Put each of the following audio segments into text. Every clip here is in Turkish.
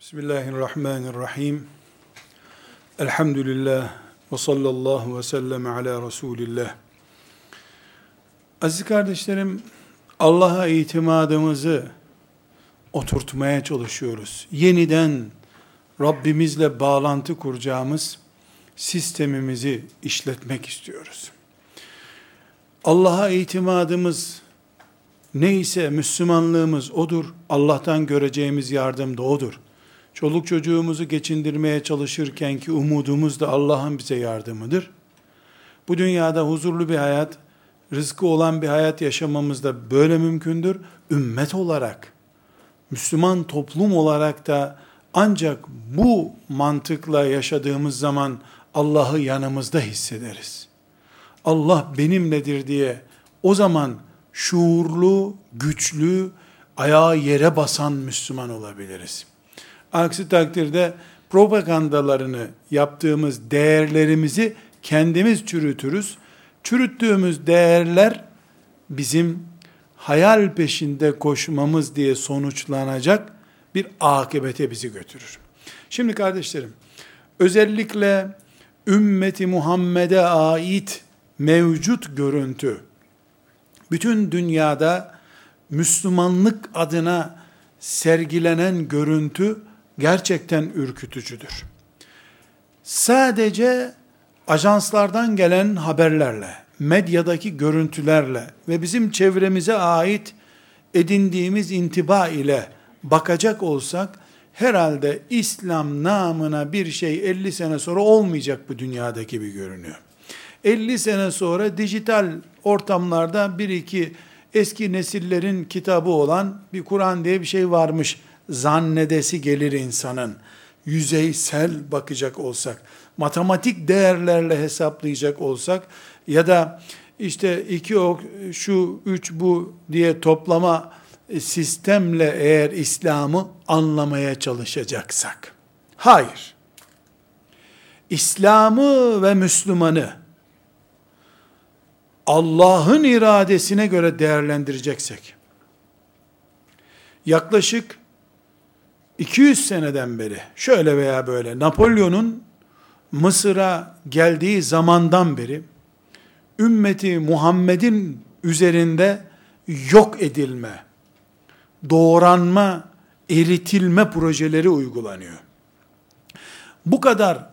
Bismillahirrahmanirrahim. Elhamdülillah ve sallallahu ve sellem ala Resulillah. Aziz kardeşlerim, Allah'a itimadımızı oturtmaya çalışıyoruz. Yeniden Rabbimizle bağlantı kuracağımız sistemimizi işletmek istiyoruz. Allah'a itimadımız neyse Müslümanlığımız odur. Allah'tan göreceğimiz yardım da odur. Çoluk çocuğumuzu geçindirmeye çalışırken ki umudumuz da Allah'ın bize yardımıdır. Bu dünyada huzurlu bir hayat, rızkı olan bir hayat yaşamamız da böyle mümkündür. Ümmet olarak, Müslüman toplum olarak da ancak bu mantıkla yaşadığımız zaman Allah'ı yanımızda hissederiz. Allah benimledir diye o zaman şuurlu, güçlü, ayağı yere basan Müslüman olabiliriz. Aksi takdirde propagandalarını yaptığımız değerlerimizi kendimiz çürütürüz. Çürüttüğümüz değerler bizim hayal peşinde koşmamız diye sonuçlanacak bir akıbete bizi götürür. Şimdi kardeşlerim, özellikle ümmeti Muhammed'e ait mevcut görüntü, bütün dünyada Müslümanlık adına sergilenen görüntü gerçekten ürkütücüdür. Sadece ajanslardan gelen haberlerle, medyadaki görüntülerle ve bizim çevremize ait edindiğimiz intiba ile bakacak olsak, herhalde İslam namına bir şey 50 sene sonra olmayacak bu dünyadaki gibi görünüyor. 50 sene sonra dijital ortamlarda bir iki eski nesillerin kitabı olan bir Kur'an diye bir şey varmış zannedesi gelir insanın. Yüzeysel bakacak olsak, matematik değerlerle hesaplayacak olsak ya da işte iki ok, şu üç bu diye toplama sistemle eğer İslam'ı anlamaya çalışacaksak. Hayır. İslam'ı ve Müslüman'ı Allah'ın iradesine göre değerlendireceksek, yaklaşık 200 seneden beri şöyle veya böyle Napolyon'un Mısır'a geldiği zamandan beri ümmeti Muhammed'in üzerinde yok edilme, doğranma, eritilme projeleri uygulanıyor. Bu kadar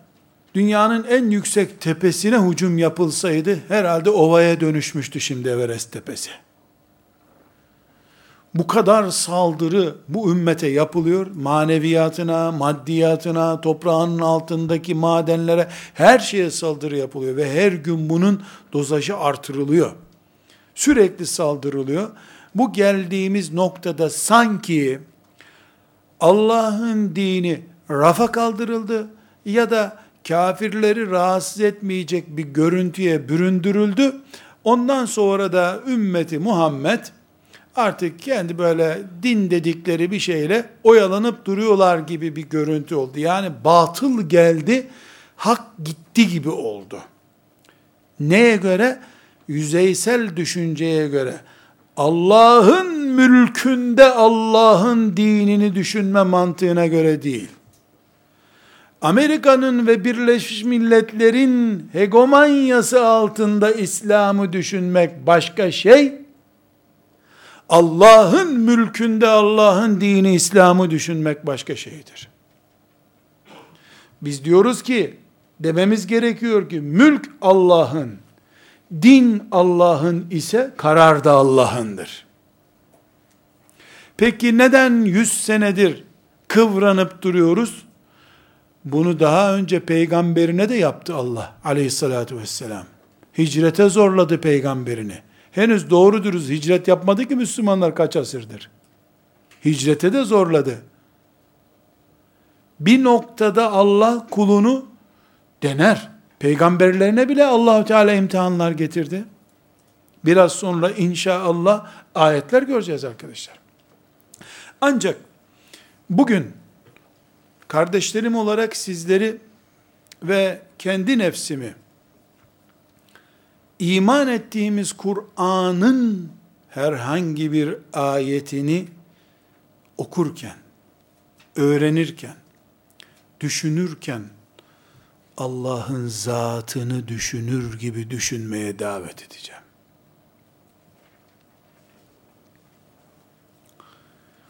dünyanın en yüksek tepesine hücum yapılsaydı herhalde ovaya dönüşmüştü şimdi Everest tepesi. Bu kadar saldırı bu ümmete yapılıyor. Maneviyatına, maddiyatına, toprağın altındaki madenlere her şeye saldırı yapılıyor ve her gün bunun dozajı artırılıyor. Sürekli saldırılıyor. Bu geldiğimiz noktada sanki Allah'ın dini rafa kaldırıldı ya da kafirleri rahatsız etmeyecek bir görüntüye büründürüldü. Ondan sonra da ümmeti Muhammed artık kendi böyle din dedikleri bir şeyle oyalanıp duruyorlar gibi bir görüntü oldu. Yani batıl geldi, hak gitti gibi oldu. Neye göre? Yüzeysel düşünceye göre. Allah'ın mülkünde Allah'ın dinini düşünme mantığına göre değil. Amerika'nın ve Birleşmiş Milletler'in hegemonyası altında İslam'ı düşünmek başka şey, Allah'ın mülkünde Allah'ın dini İslam'ı düşünmek başka şeydir. Biz diyoruz ki, dememiz gerekiyor ki, mülk Allah'ın, din Allah'ın ise karar da Allah'ındır. Peki neden yüz senedir kıvranıp duruyoruz? Bunu daha önce peygamberine de yaptı Allah aleyhissalatü vesselam. Hicrete zorladı peygamberini. Henüz doğru dürüst hicret yapmadı ki Müslümanlar kaç asırdır. Hicrete de zorladı. Bir noktada Allah kulunu dener. Peygamberlerine bile Allahu Teala imtihanlar getirdi. Biraz sonra inşallah ayetler göreceğiz arkadaşlar. Ancak bugün kardeşlerim olarak sizleri ve kendi nefsimi iman ettiğimiz Kur'an'ın herhangi bir ayetini okurken öğrenirken, düşünürken, Allah'ın zatını düşünür gibi düşünmeye davet edeceğim.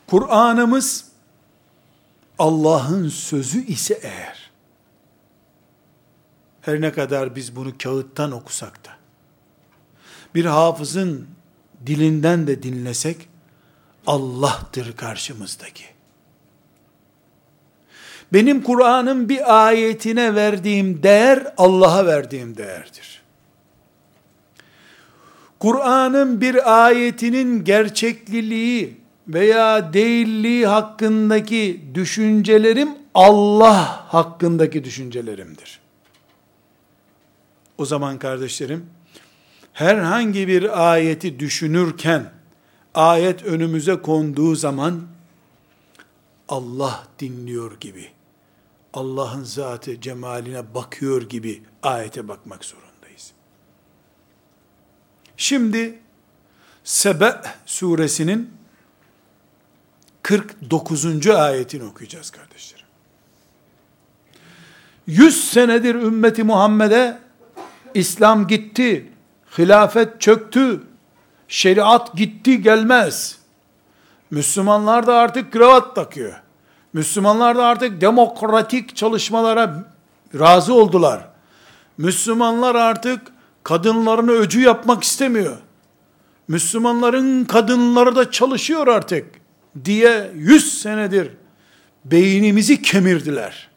Kur'an'ımız Allah'ın sözü ise eğer, her ne kadar biz bunu kağıttan okusak da, bir hafızın dilinden de dinlesek, Allah'tır karşımızdaki. Benim Kur'an'ın bir ayetine verdiğim değer, Allah'a verdiğim değerdir. Kur'an'ın bir ayetinin gerçekliliği veya değilliği hakkındaki düşüncelerim, Allah hakkındaki düşüncelerimdir. O zaman kardeşlerim, herhangi bir ayeti düşünürken, ayet önümüze konduğu zaman, Allah dinliyor gibi, Allah'ın zatı cemaline bakıyor gibi ayete bakmak zorundayız. Şimdi Sebe suresinin 49. ayetini okuyacağız kardeşlerim. 100 senedir ümmeti Muhammed'e İslam gitti, hilafet çöktü, şeriat gitti gelmez. Müslümanlar da artık kravat takıyor. Müslümanlar da artık demokratik çalışmalara razı oldular. Müslümanlar artık kadınlarını öcü yapmak istemiyor. Müslümanların kadınları da çalışıyor artık diye yüz senedir beynimizi kemirdiler.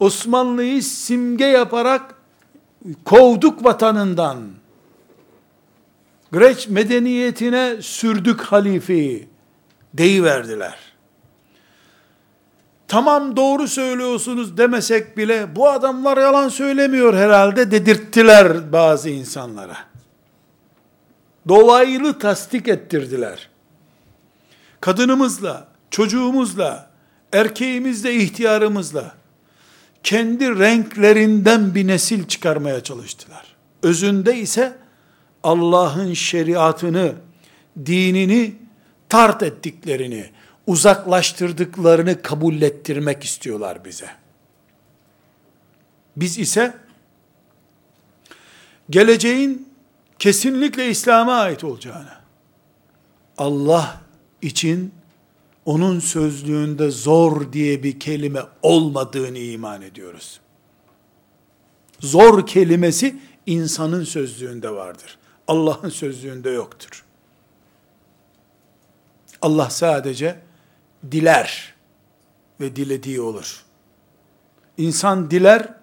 Osmanlı'yı simge yaparak kovduk vatanından. Greç medeniyetine sürdük halifeyi deyiverdiler. Tamam doğru söylüyorsunuz demesek bile bu adamlar yalan söylemiyor herhalde dedirttiler bazı insanlara. Dolaylı tasdik ettirdiler. Kadınımızla, çocuğumuzla, erkeğimizle, ihtiyarımızla kendi renklerinden bir nesil çıkarmaya çalıştılar. Özünde ise Allah'ın şeriatını, dinini tart ettiklerini, uzaklaştırdıklarını kabullettirmek istiyorlar bize. Biz ise geleceğin kesinlikle İslam'a ait olacağını, Allah için onun sözlüğünde zor diye bir kelime olmadığını iman ediyoruz. Zor kelimesi insanın sözlüğünde vardır. Allah'ın sözlüğünde yoktur. Allah sadece diler ve dilediği olur. İnsan diler,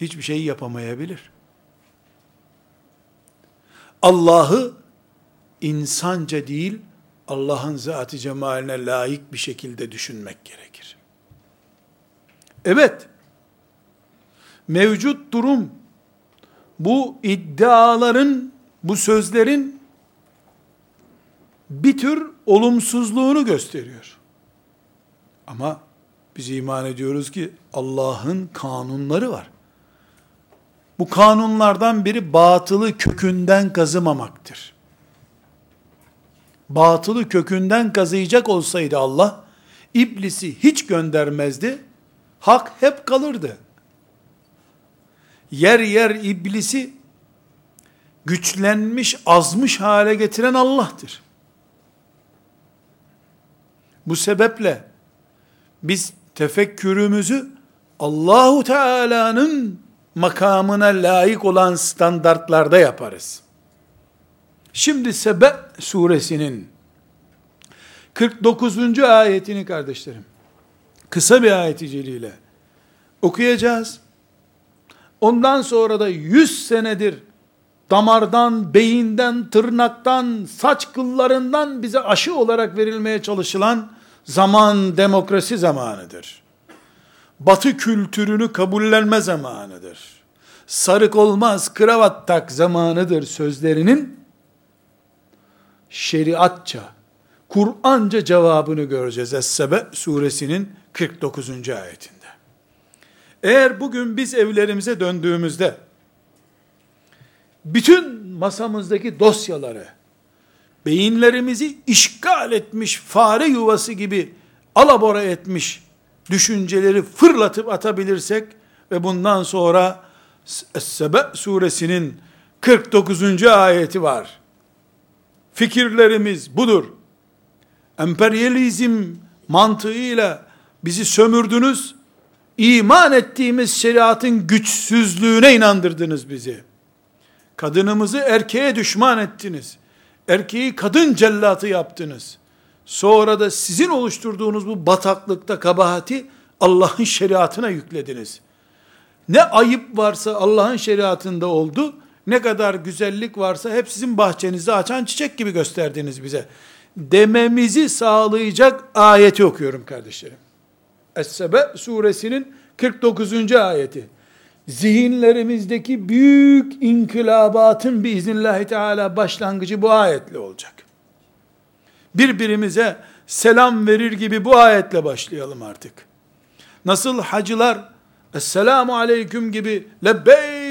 hiçbir şey yapamayabilir. Allah'ı insanca değil, Allah'ın zat-ı cemaline layık bir şekilde düşünmek gerekir. Evet, mevcut durum, bu iddiaların, bu sözlerin bir tür olumsuzluğunu gösteriyor. Ama biz iman ediyoruz ki Allah'ın kanunları var. Bu kanunlardan biri batılı kökünden kazımamaktır. Batılı kökünden kazıyacak olsaydı Allah, iblisi hiç göndermezdi, hak hep kalırdı. Yer yer iblisi güçlenmiş, azmış hale getiren Allah'tır. Bu sebeple biz tefekkürümüzü Allahu Teala'nın makamına layık olan standartlarda yaparız. Şimdi Sebe suresinin 49. ayetini kardeşlerim, kısa bir ayeti celile okuyacağız. Ondan sonra da 100 senedir damardan, beyinden, tırnaktan, saç kıllarından bize aşı olarak verilmeye çalışılan zaman demokrasi zamanıdır. Batı kültürünü kabullenme zamanıdır. Sarık olmaz, kravat tak zamanıdır sözlerinin şeriatça, Kur'anca cevabını göreceğiz. Es-Sebe suresinin 49. ayetinde. Eğer bugün biz evlerimize döndüğümüzde bütün masamızdaki dosyaları, beyinlerimizi işgal etmiş fare yuvası gibi alabora etmiş düşünceleri fırlatıp atabilirsek ve bundan sonra Es-Sebe suresinin 49. ayeti var. Fikirlerimiz budur. Emperyalizm mantığıyla bizi sömürdünüz. İman ettiğimiz şeriatın güçsüzlüğüne inandırdınız bizi. Kadınımızı erkeğe düşman ettiniz. Erkeği kadın cellatı yaptınız. Sonra da sizin oluşturduğunuz bu bataklıkta kabahati Allah'ın şeriatına yüklediniz. Ne ayıp varsa Allah'ın şeriatında oldu. Ne kadar güzellik varsa hep sizin bahçenizde açan çiçek gibi gösterdiniz bize. Dememizi sağlayacak ayeti okuyorum kardeşlerim. Es-Sebe suresinin 49. ayeti. Zihinlerimizdeki büyük inkılabatın biiznillahü teala başlangıcı bu ayetle olacak. Birbirimize selam verir gibi bu ayetle başlayalım artık. Nasıl hacılar Esselamu aleyküm gibi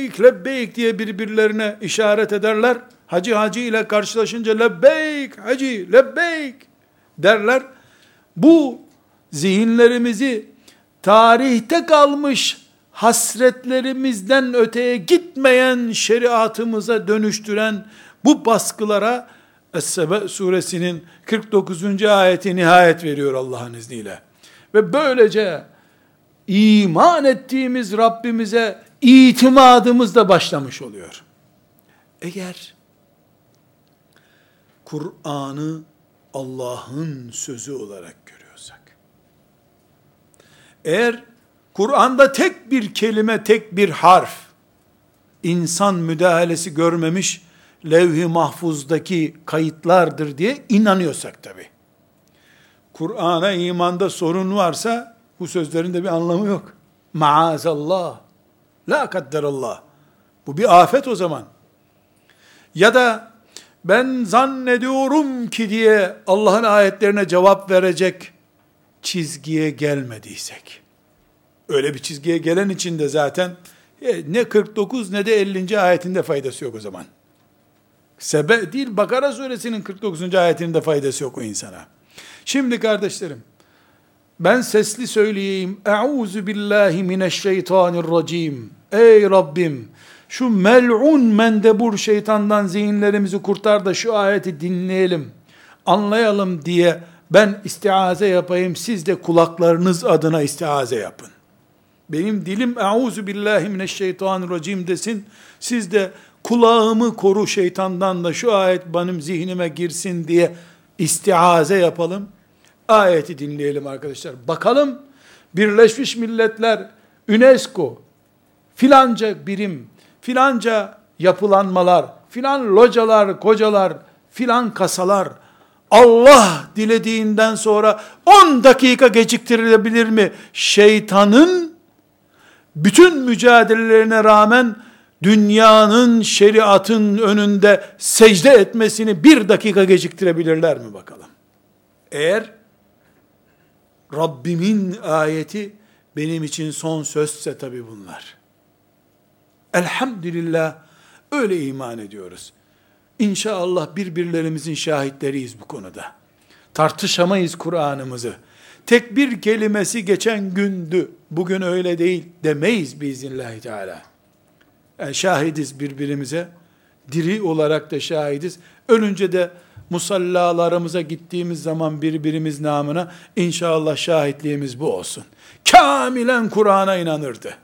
lebbeyk lebbeyk diye birbirlerine işaret ederler. Hacı hacı ile karşılaşınca lebbeyk hacı lebbeyk derler. Bu zihinlerimizi tarihte kalmış hasretlerimizden öteye gitmeyen şeriatımıza dönüştüren bu baskılara Es-Sebe suresinin 49. ayeti nihayet veriyor Allah'ın izniyle. Ve böylece iman ettiğimiz Rabbimize itimadımız da başlamış oluyor. Eğer Kur'an'ı Allah'ın sözü olarak görüyorsak, eğer Kur'an'da tek bir kelime, tek bir harf, insan müdahalesi görmemiş, levh-i mahfuzdaki kayıtlardır diye inanıyorsak tabi. Kur'an'a imanda sorun varsa, bu sözlerin de bir anlamı yok. Maazallah. La kadderallah. Bu bir afet o zaman. Ya da ben zannediyorum ki diye Allah'ın ayetlerine cevap verecek çizgiye gelmediysek. Öyle bir çizgiye gelen için de zaten e, ne 49 ne de 50. ayetinde faydası yok o zaman. Sebe değil Bakara suresinin 49. ayetinin de faydası yok o insana. Şimdi kardeşlerim ben sesli söyleyeyim. Euzu billahi mineşşeytanirracim. Ey Rabbim şu mel'un mendebur şeytandan zihinlerimizi kurtar da şu ayeti dinleyelim, anlayalım diye ben istiaze yapayım, siz de kulaklarınız adına istiaze yapın. Benim dilim euzu billahi mineşşeytanirracim desin, siz de kulağımı koru şeytandan da şu ayet benim zihnime girsin diye istiaze yapalım. Ayeti dinleyelim arkadaşlar. Bakalım Birleşmiş Milletler, UNESCO, filanca birim, filanca yapılanmalar, filan localar, kocalar, filan kasalar, Allah dilediğinden sonra 10 dakika geciktirilebilir mi? Şeytanın bütün mücadelelerine rağmen dünyanın şeriatın önünde secde etmesini bir dakika geciktirebilirler mi bakalım? Eğer Rabbimin ayeti benim için son sözse tabi bunlar. Elhamdülillah öyle iman ediyoruz. İnşallah birbirlerimizin şahitleriyiz bu konuda. Tartışamayız Kur'an'ımızı. Tek bir kelimesi geçen gündü, bugün öyle değil demeyiz biiznillahü teala. Yani şahidiz birbirimize, diri olarak da şahidiz. Ölünce de musallalarımıza gittiğimiz zaman birbirimiz namına inşallah şahitliğimiz bu olsun. Kamilen Kur'an'a inanırdı.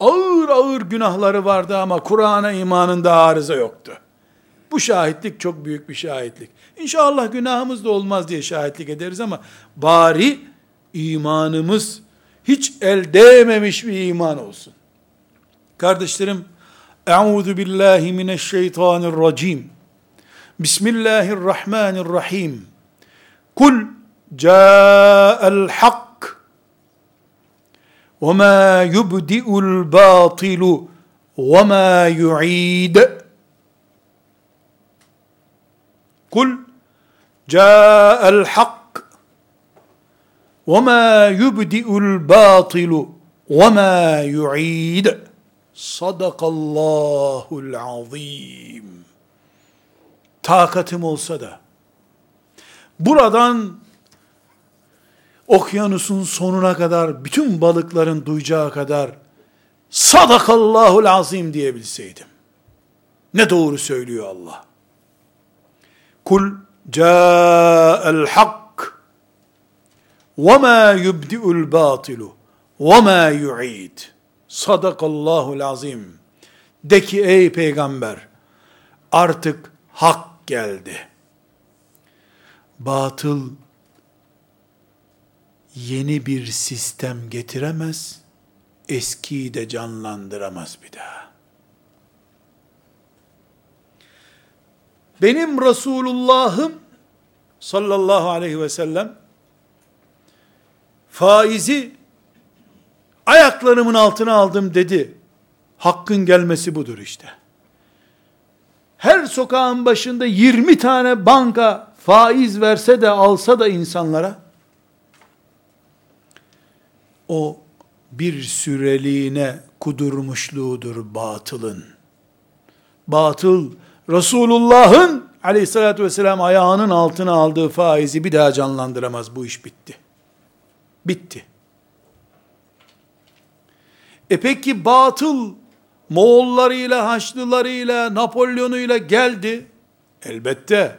Ağır ağır günahları vardı ama Kur'an'a imanında arıza yoktu. Bu şahitlik çok büyük bir şahitlik. İnşallah günahımız da olmaz diye şahitlik ederiz ama bari imanımız hiç el değmemiş bir iman olsun. Kardeşlerim, Euzu billahi mineşşeytanirracim. Bismillahirrahmanirrahim. Kul ca'al hak ve ma yubdi'ul batilu ve ma yu'id. Kul ca'al hak ve ma yubdi'ul batilu ve ma yu'id. Sadakallahul azim. Takatım olsa da, buradan okyanusun sonuna kadar, bütün balıkların duyacağı kadar, sadakallahul azim diyebilseydim. Ne doğru söylüyor Allah. Kul ca'el hak ve ma yubdi'ul batilu ve ma yu'id. Sadakallahul azim. De ki ey peygamber artık hak geldi. Batıl yeni bir sistem getiremez, eskiyi de canlandıramaz bir daha. Benim Resulullah'ım sallallahu aleyhi ve sellem faizi ayaklarımın altına aldım dedi. Hakkın gelmesi budur işte. Her sokağın başında 20 tane banka faiz verse de alsa da insanlara o bir süreliğine kudurmuşluğudur batılın. Batıl Resulullah'ın aleyhissalatü vesselam ayağının altına aldığı faizi bir daha canlandıramaz. Bu iş bitti. Bitti. E peki batıl Moğollarıyla, Haçlılarıyla, Napolyonuyla geldi. Elbette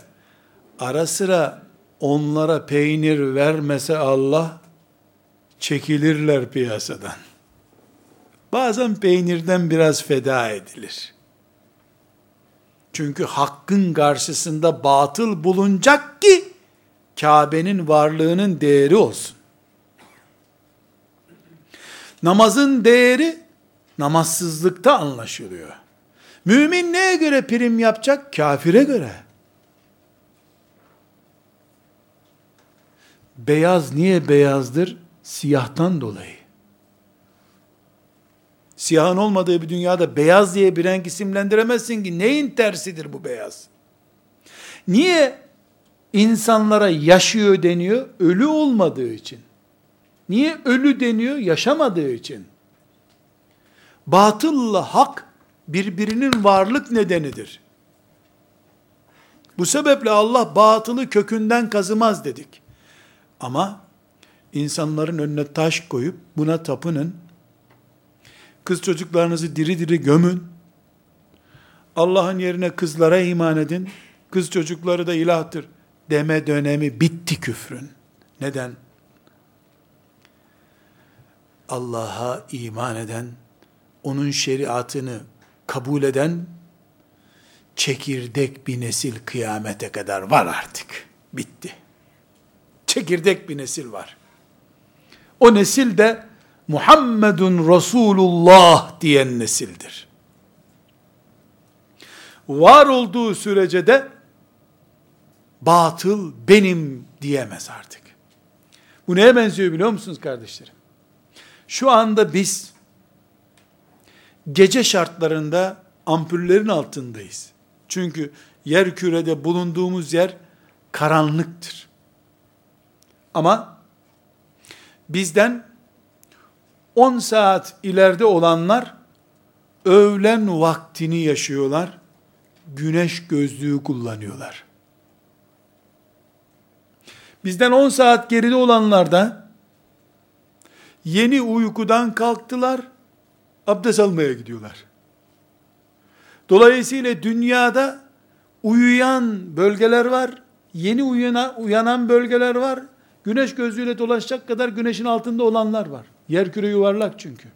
ara sıra onlara peynir vermese Allah çekilirler piyasadan. Bazen peynirden biraz feda edilir. Çünkü hakkın karşısında batıl bulunacak ki Kabe'nin varlığının değeri olsun. Namazın değeri namazsızlıkta anlaşılıyor. Mümin neye göre prim yapacak? Kafire göre. Beyaz niye beyazdır? Siyahtan dolayı. Siyahın olmadığı bir dünyada beyaz diye bir renk isimlendiremezsin ki neyin tersidir bu beyaz? Niye insanlara yaşıyor deniyor? Ölü olmadığı için. Niye ölü deniyor? Yaşamadığı için. Batılla hak birbirinin varlık nedenidir. Bu sebeple Allah batılı kökünden kazımaz dedik. Ama insanların önüne taş koyup buna tapının, kız çocuklarınızı diri diri gömün, Allah'ın yerine kızlara iman edin, kız çocukları da ilahtır deme dönemi bitti küfrün. Neden? Allah'a iman eden, onun şeriatını kabul eden, çekirdek bir nesil kıyamete kadar var artık. Bitti. Çekirdek bir nesil var. O nesil de Muhammedun Resulullah diyen nesildir. Var olduğu sürece de batıl benim diyemez artık. Bu neye benziyor biliyor musunuz kardeşlerim? Şu anda biz gece şartlarında ampullerin altındayız. Çünkü yer kürede bulunduğumuz yer karanlıktır. Ama bizden 10 saat ileride olanlar öğlen vaktini yaşıyorlar. Güneş gözlüğü kullanıyorlar. Bizden 10 saat geride olanlar da yeni uykudan kalktılar, abdest almaya gidiyorlar. Dolayısıyla dünyada uyuyan bölgeler var, yeni uyanan, uyanan bölgeler var, güneş gözlüğüyle dolaşacak kadar güneşin altında olanlar var. Yerküre yuvarlak çünkü.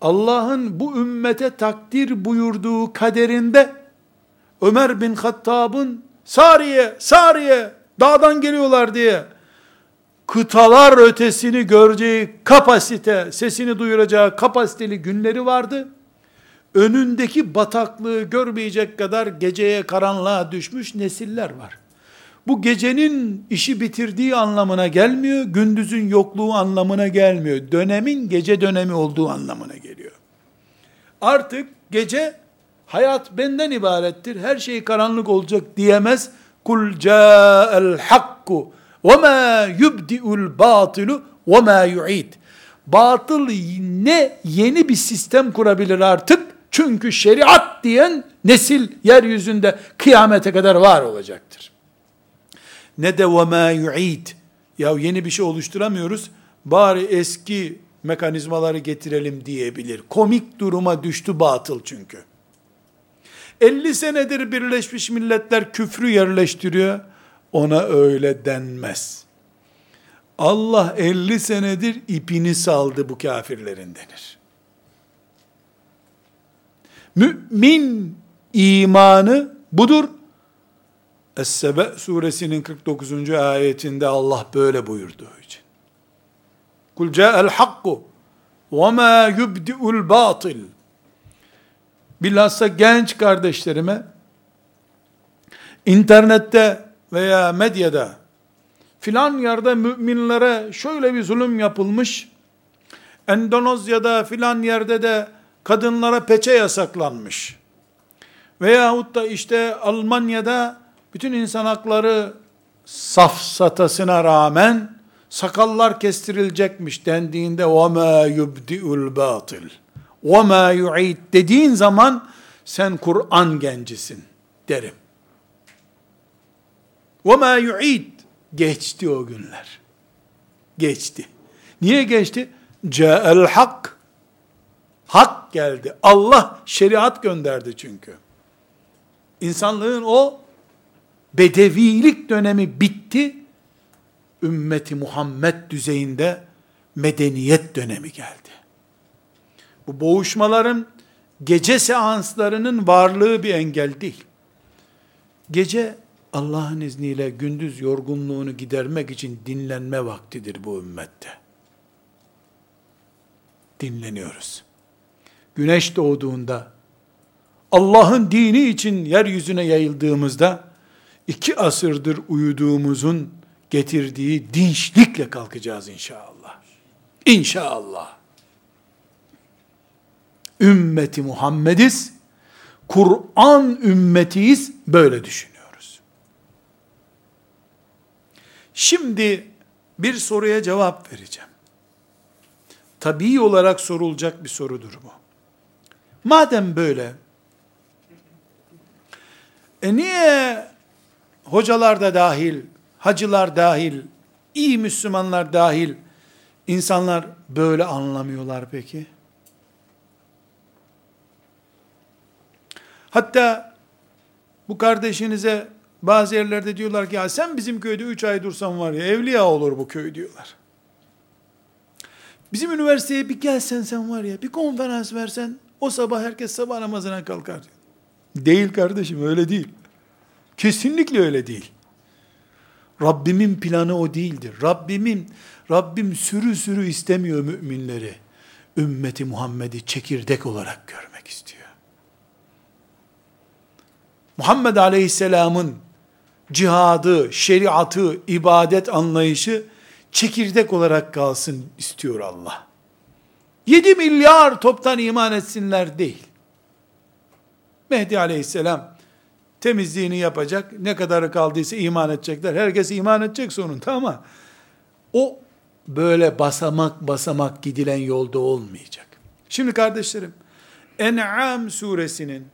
Allah'ın bu ümmete takdir buyurduğu kaderinde Ömer bin Hattab'ın Sariye, Sariye dağdan geliyorlar diye kıtalar ötesini göreceği kapasite, sesini duyuracağı kapasiteli günleri vardı. Önündeki bataklığı görmeyecek kadar geceye karanlığa düşmüş nesiller var. Bu gecenin işi bitirdiği anlamına gelmiyor, gündüzün yokluğu anlamına gelmiyor. Dönemin gece dönemi olduğu anlamına geliyor. Artık gece hayat benden ibarettir, her şey karanlık olacak diyemez. Kul ca'el hakku ve ma yubdi'ul batilu ve ma yu'id. Batıl ne yeni bir sistem kurabilir artık? Çünkü şeriat diyen nesil yeryüzünde kıyamete kadar var olacaktır. Ne de وَمَا يُعِيدٍ Ya yeni bir şey oluşturamıyoruz, bari eski mekanizmaları getirelim diyebilir. Komik duruma düştü batıl çünkü. 50 senedir Birleşmiş Milletler küfrü yerleştiriyor. Ona öyle denmez. Allah 50 senedir ipini saldı bu kafirlerin denir. Mümin imanı budur. Es-Sebe suresinin 49. ayetinde Allah böyle buyurduğu için. Kul ca'el hakku ve ma yubdi'ul batil. Bilhassa genç kardeşlerime internette veya medyada filan yerde müminlere şöyle bir zulüm yapılmış, Endonezya'da filan yerde de kadınlara peçe yasaklanmış. Veyahut da işte Almanya'da bütün insan hakları safsatasına rağmen sakallar kestirilecekmiş dendiğinde وَمَا يُبْدِئُ الْبَاطِلِ وَمَا يُعِيدْ dediğin zaman sen Kur'an gencisin derim. وَمَا يُعِيدْ geçti o günler. Geçti. Niye geçti? Ca'el hak. Hak geldi. Allah şeriat gönderdi çünkü. İnsanlığın o bedevilik dönemi bitti. Ümmeti Muhammed düzeyinde medeniyet dönemi geldi. Bu boğuşmaların gece seanslarının varlığı bir engel değil. Gece Allah'ın izniyle gündüz yorgunluğunu gidermek için dinlenme vaktidir bu ümmette. Dinleniyoruz. Güneş doğduğunda, Allah'ın dini için yeryüzüne yayıldığımızda, iki asırdır uyuduğumuzun getirdiği dinçlikle kalkacağız inşallah. İnşallah. Ümmeti Muhammediz, Kur'an ümmetiyiz, böyle düşünüyoruz. Şimdi bir soruya cevap vereceğim. Tabii olarak sorulacak bir sorudur bu. Madem böyle, e niye hocalar da dahil, hacılar dahil, iyi Müslümanlar dahil, insanlar böyle anlamıyorlar peki? Hatta bu kardeşinize bazı yerlerde diyorlar ki ya sen bizim köyde 3 ay dursan var ya evliya olur bu köy diyorlar. Bizim üniversiteye bir gelsen sen var ya bir konferans versen o sabah herkes sabah namazına kalkar. Değil kardeşim öyle değil. Kesinlikle öyle değil. Rabbimin planı o değildir. Rabbimin, Rabbim sürü sürü istemiyor müminleri. Ümmeti Muhammed'i çekirdek olarak görmek istiyor. Muhammed Aleyhisselam'ın cihadı, şeriatı, ibadet anlayışı çekirdek olarak kalsın istiyor Allah. 7 milyar toptan iman etsinler değil. Mehdi Aleyhisselam temizliğini yapacak. Ne kadarı kaldıysa iman edecekler. Herkes iman edecek sonunda ama o böyle basamak basamak gidilen yolda olmayacak. Şimdi kardeşlerim, En'am suresinin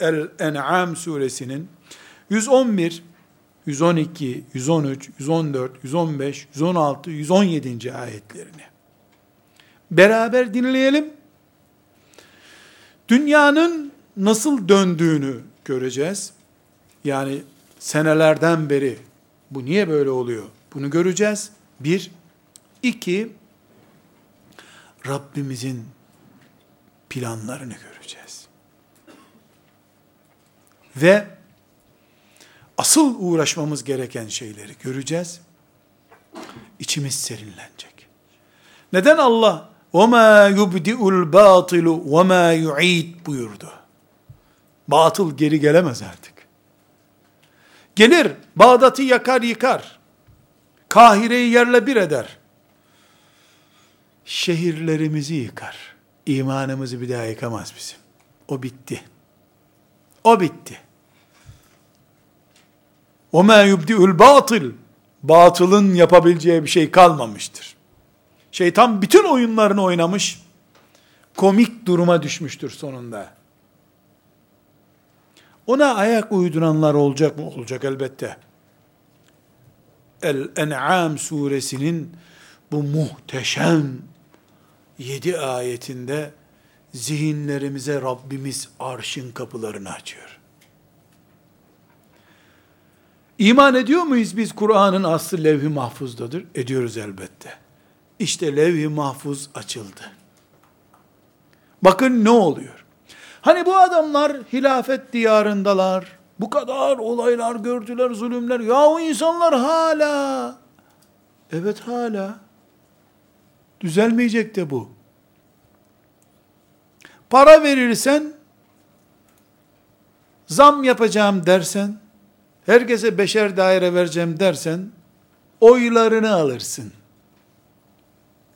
El-En'am suresinin 111, 112, 113, 114, 115, 116, 117. ayetlerini beraber dinleyelim. Dünyanın nasıl döndüğünü göreceğiz. Yani senelerden beri bu niye böyle oluyor? Bunu göreceğiz. Bir. iki Rabbimizin planlarını göreceğiz. Ve asıl uğraşmamız gereken şeyleri göreceğiz. İçimiz serinlenecek. Neden Allah وَمَا يُبْدِئُ الْبَاطِلُ وَمَا يُعِيدُ buyurdu. Batıl geri gelemez artık. Gelir, Bağdat'ı yakar yıkar. Kahire'yi yerle bir eder. Şehirlerimizi yıkar. İmanımızı bir daha yıkamaz bizim. O bitti. O bitti. وَمَا يُبْدِئُ الْبَاطِلِ Batılın yapabileceği bir şey kalmamıştır. Şeytan bütün oyunlarını oynamış, komik duruma düşmüştür sonunda. Ona ayak uyduranlar olacak mı? Olacak elbette. El-En'am suresinin bu muhteşem yedi ayetinde zihinlerimize Rabbimiz arşın kapılarını açıyor. İman ediyor muyuz biz Kur'an'ın aslı levh-i mahfuzdadır? Ediyoruz elbette. İşte levh-i mahfuz açıldı. Bakın ne oluyor? Hani bu adamlar hilafet diyarındalar. Bu kadar olaylar gördüler, zulümler. Ya o insanlar hala. Evet hala. Düzelmeyecek de bu. Para verirsen, zam yapacağım dersen, herkese beşer daire vereceğim dersen, oylarını alırsın.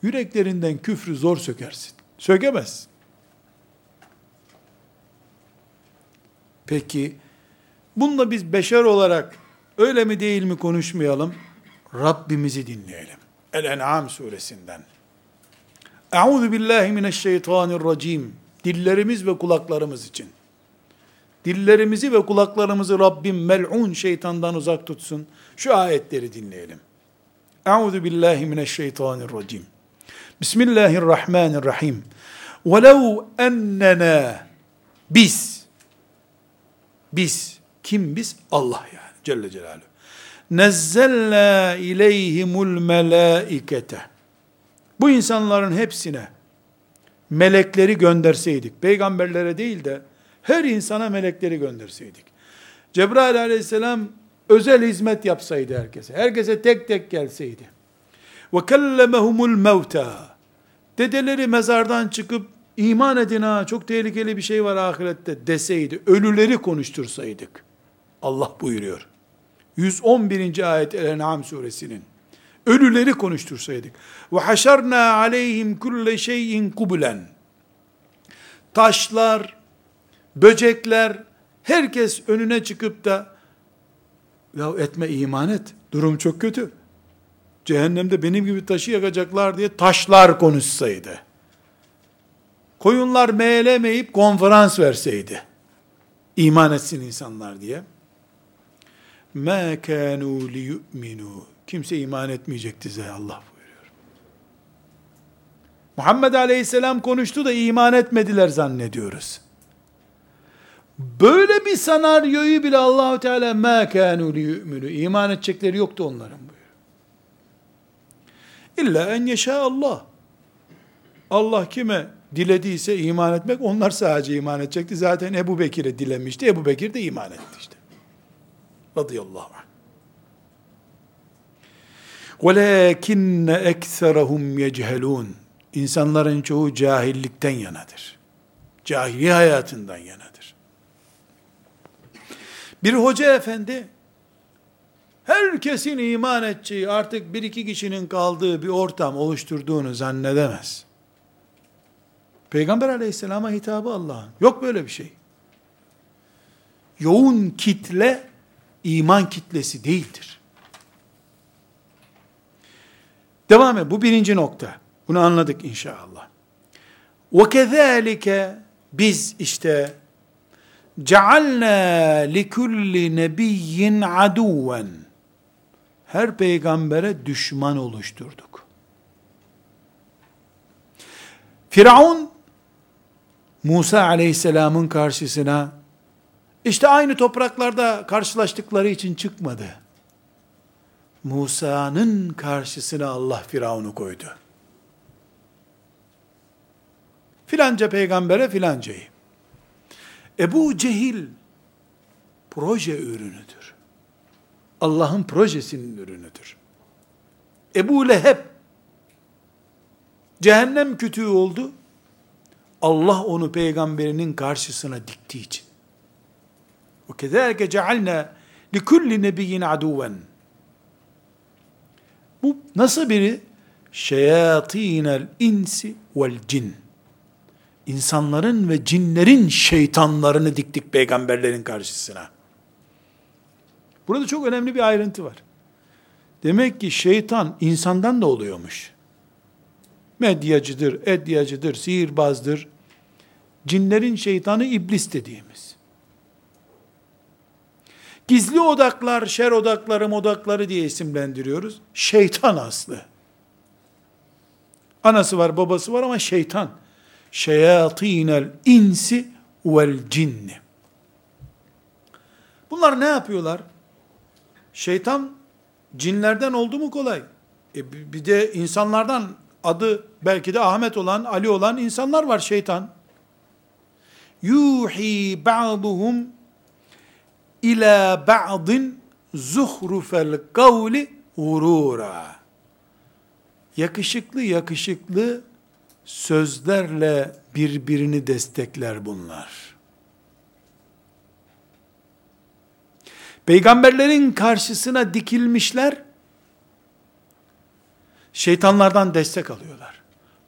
Yüreklerinden küfrü zor sökersin. Sökemez. Peki, bununla biz beşer olarak öyle mi değil mi konuşmayalım? Rabbimizi dinleyelim. El-En'am suresinden. Euzu billahi mineşşeytanirracim. Dillerimiz ve kulaklarımız için. Dillerimizi ve kulaklarımızı Rabbim mel'un şeytandan uzak tutsun. Şu ayetleri dinleyelim. Euzu billahi mineşşeytanirracim. Bismillahirrahmanirrahim. Velev ennena biz biz kim biz? Allah yani Celle Celaluhu. Nezzelna ileyhimul melaikete. Bu insanların hepsine melekleri gönderseydik, peygamberlere değil de her insana melekleri gönderseydik. Cebrail aleyhisselam özel hizmet yapsaydı herkese, herkese tek tek gelseydi. Ve kellemehumul mevta. Dedeleri mezardan çıkıp iman edin ha çok tehlikeli bir şey var ahirette deseydi, ölüleri konuştursaydık. Allah buyuruyor. 111. ayet El-En'am suresinin. Ölüleri konuştursaydık. Ve haşarna aleyhim kulle şeyin kubulen. Taşlar, böcekler, herkes önüne çıkıp da ya etme iman et. Durum çok kötü. Cehennemde benim gibi taşı yakacaklar diye taşlar konuşsaydı. Koyunlar meğlemeyip konferans verseydi. iman etsin insanlar diye. مَا كَانُوا لِيُؤْمِنُوا Kimse iman etmeyecekti size Allah buyuruyor. Muhammed Aleyhisselam konuştu da iman etmediler zannediyoruz. Böyle bir senaryoyu bile Allahu Teala ma kanu liyu'minu iman edecekleri yoktu onların buyuruyor. İlla en yeşâ Allah. Allah kime dilediyse iman etmek onlar sadece iman edecekti. Zaten Ebu Bekir'e dilemişti. Ebu Bekir de iman etti işte. Radıyallahu anh. وَلَكِنَّ اَكْثَرَهُمْ يَجْهَلُونَ İnsanların çoğu cahillikten yanadır. Cahili hayatından yanadır. Bir hoca efendi, herkesin iman edeceği, artık bir iki kişinin kaldığı bir ortam oluşturduğunu zannedemez. Peygamber aleyhisselama hitabı Allah'ın. Yok böyle bir şey. Yoğun kitle, iman kitlesi değildir. Devam et. Bu birinci nokta. Bunu anladık inşallah. Ve kezalike biz işte cealna likulli nebiyyin aduven her peygambere düşman oluşturduk. Firavun Musa aleyhisselamın karşısına işte aynı topraklarda karşılaştıkları için çıkmadı. Musa'nın karşısına Allah Firavun'u koydu. Filanca peygambere filancayı. Ebu Cehil proje ürünüdür. Allah'ın projesinin ürünüdür. Ebu Leheb cehennem kütüğü oldu. Allah onu peygamberinin karşısına diktiği için. وَكَذَٰلِكَ جَعَلْنَا لِكُلِّ نَبِيِّنْ عَدُوًا Bu nasıl biri? Şeyatinel insi vel cin. İnsanların ve cinlerin şeytanlarını diktik peygamberlerin karşısına. Burada çok önemli bir ayrıntı var. Demek ki şeytan insandan da oluyormuş. Medyacıdır, edyacıdır, sihirbazdır. Cinlerin şeytanı iblis dediğimiz. Gizli odaklar, şer odakları, modakları diye isimlendiriyoruz. Şeytan aslı. Anası var, babası var ama şeytan. Şeyatinel insi vel cinni. Bunlar ne yapıyorlar? Şeytan cinlerden oldu mu kolay? E bir de insanlardan adı belki de Ahmet olan, Ali olan insanlar var şeytan. Yuhi ba'duhum ila ba'din zuhrufel kavli gurura. Yakışıklı yakışıklı sözlerle birbirini destekler bunlar. Peygamberlerin karşısına dikilmişler, şeytanlardan destek alıyorlar.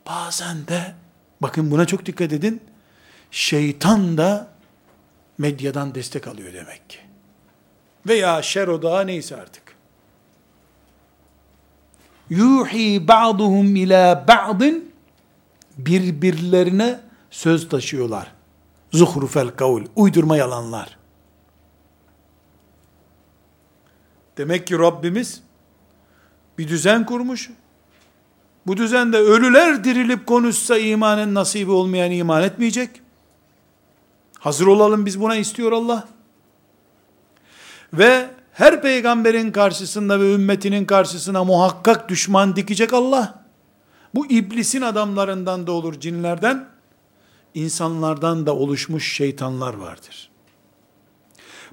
Bazen de, bakın buna çok dikkat edin, şeytan da medyadan destek alıyor demek ki. Veya şer odağı neyse artık. Yuhi ba'duhum ila ba'din birbirlerine söz taşıyorlar. Zuhrufel kavl, uydurma yalanlar. Demek ki Rabbimiz bir düzen kurmuş. Bu düzende ölüler dirilip konuşsa imanın nasibi olmayan iman etmeyecek. Hazır olalım biz buna istiyor Allah. Ve her peygamberin karşısında ve ümmetinin karşısına muhakkak düşman dikecek Allah. Bu iblisin adamlarından da olur cinlerden, insanlardan da oluşmuş şeytanlar vardır.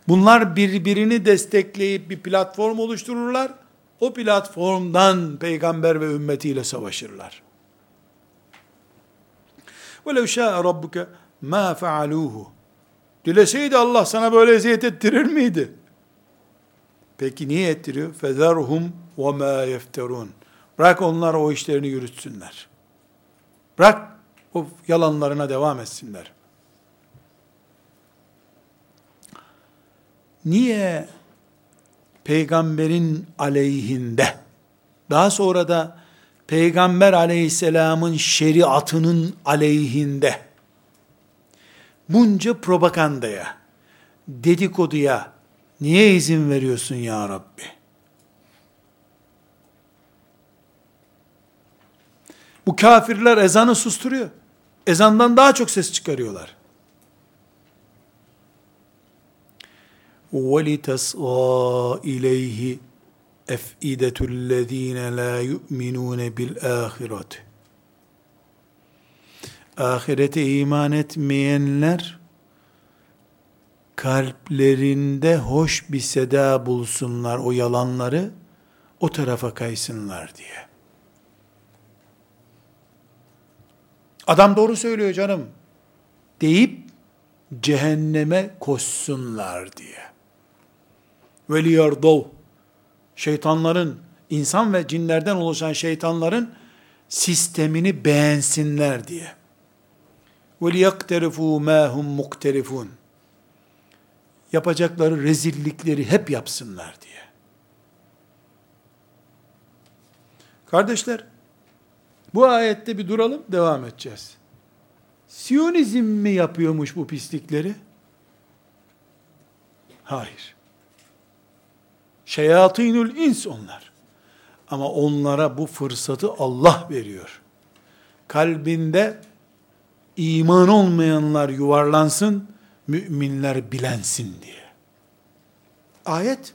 Bunlar birbirini destekleyip bir platform oluştururlar. O platformdan peygamber ve ümmetiyle savaşırlar. وَلَوْ شَاءَ رَبُّكَ مَا فَعَلُوهُ Dileseydi Allah sana böyle eziyet ettirir miydi? Peki niye ettiriyor? فَذَرْهُمْ وَمَا يَفْتَرُونَ Bırak onlar o işlerini yürütsünler. Bırak o yalanlarına devam etsinler. Niye peygamberin aleyhinde daha sonra da peygamber aleyhisselamın şeriatının aleyhinde bunca propagandaya, dedikoduya niye izin veriyorsun ya Rabbi? Bu kafirler ezanı susturuyor. Ezandan daha çok ses çıkarıyorlar. وَلِتَسْغَى اِلَيْهِ اَفْئِدَةُ الَّذ۪ينَ لَا يُؤْمِنُونَ بِالْآخِرَةِ Ahirete iman etmeyenler, kalplerinde hoş bir seda bulsunlar o yalanları, o tarafa kaysınlar diye. Adam doğru söylüyor canım deyip cehenneme koşsunlar diye. Veliyardov şeytanların insan ve cinlerden oluşan şeytanların sistemini beğensinler diye. وَلِيَقْتَرِفُوا مَا هُمْ مُقْتَرِفُونَ Yapacakları rezillikleri hep yapsınlar diye. Kardeşler, bu ayette bir duralım, devam edeceğiz. Siyonizm mi yapıyormuş bu pislikleri? Hayır. Şeyatinül ins onlar. Ama onlara bu fırsatı Allah veriyor. Kalbinde iman olmayanlar yuvarlansın, müminler bilensin diye. Ayet.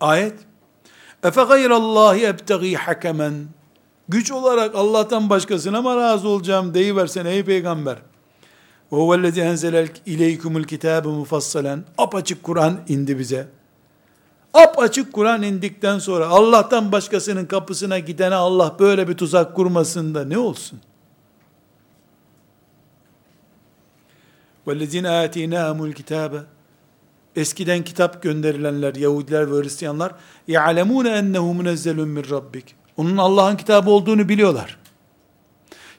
Ayet. Efe gayrallahi ebtegi hakemen. Güç olarak Allah'tan başkasına mı razı olacağım deyiversen ey peygamber. Ve huvellezi enzelel ileykumul kitabe mufassalen. Apaçık Kur'an indi bize. Apaçık Kur'an indikten sonra Allah'tan başkasının kapısına gidene Allah böyle bir tuzak kurmasın da ne olsun? وَالَّذِينَ آتِينَاهُمُ الْكِتَابَ Eskiden kitap gönderilenler, Yahudiler ve Hristiyanlar يَعْلَمُونَ اَنَّهُ مُنَزَّلٌ مِنْ رَبِّكِ Onun Allah'ın kitabı olduğunu biliyorlar.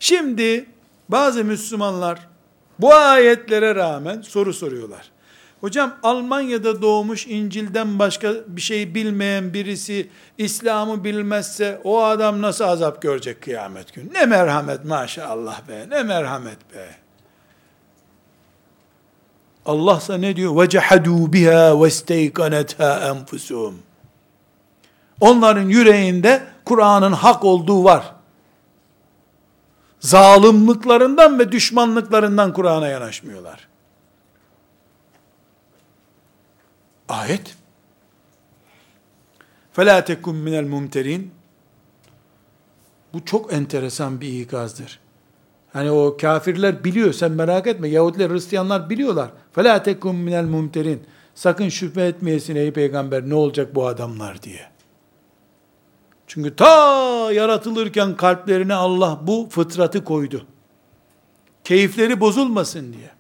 Şimdi bazı Müslümanlar bu ayetlere rağmen soru soruyorlar. Hocam Almanya'da doğmuş İncil'den başka bir şey bilmeyen birisi İslam'ı bilmezse o adam nasıl azap görecek kıyamet günü? Ne merhamet maşallah be, ne merhamet be. Allah ise ne diyor? وَجَحَدُوا بِهَا وَاسْتَيْقَنَتْهَا أَنْفُسُهُمْ Onların yüreğinde Kur'an'ın hak olduğu var. Zalimlıklarından ve düşmanlıklarından Kur'an'a yanaşmıyorlar. Ayet. فَلَا تَكُمْ مِنَ الْمُمْتَرِينَ Bu çok enteresan bir ikazdır. Hani o kafirler biliyor, sen merak etme. Yahudiler, Hristiyanlar biliyorlar. فَلَا تَكُمْ مِنَ الْمُمْتَرِينَ Sakın şüphe etmeyesin ey peygamber ne olacak bu adamlar diye. Çünkü ta yaratılırken kalplerine Allah bu fıtratı koydu. Keyifleri bozulmasın diye.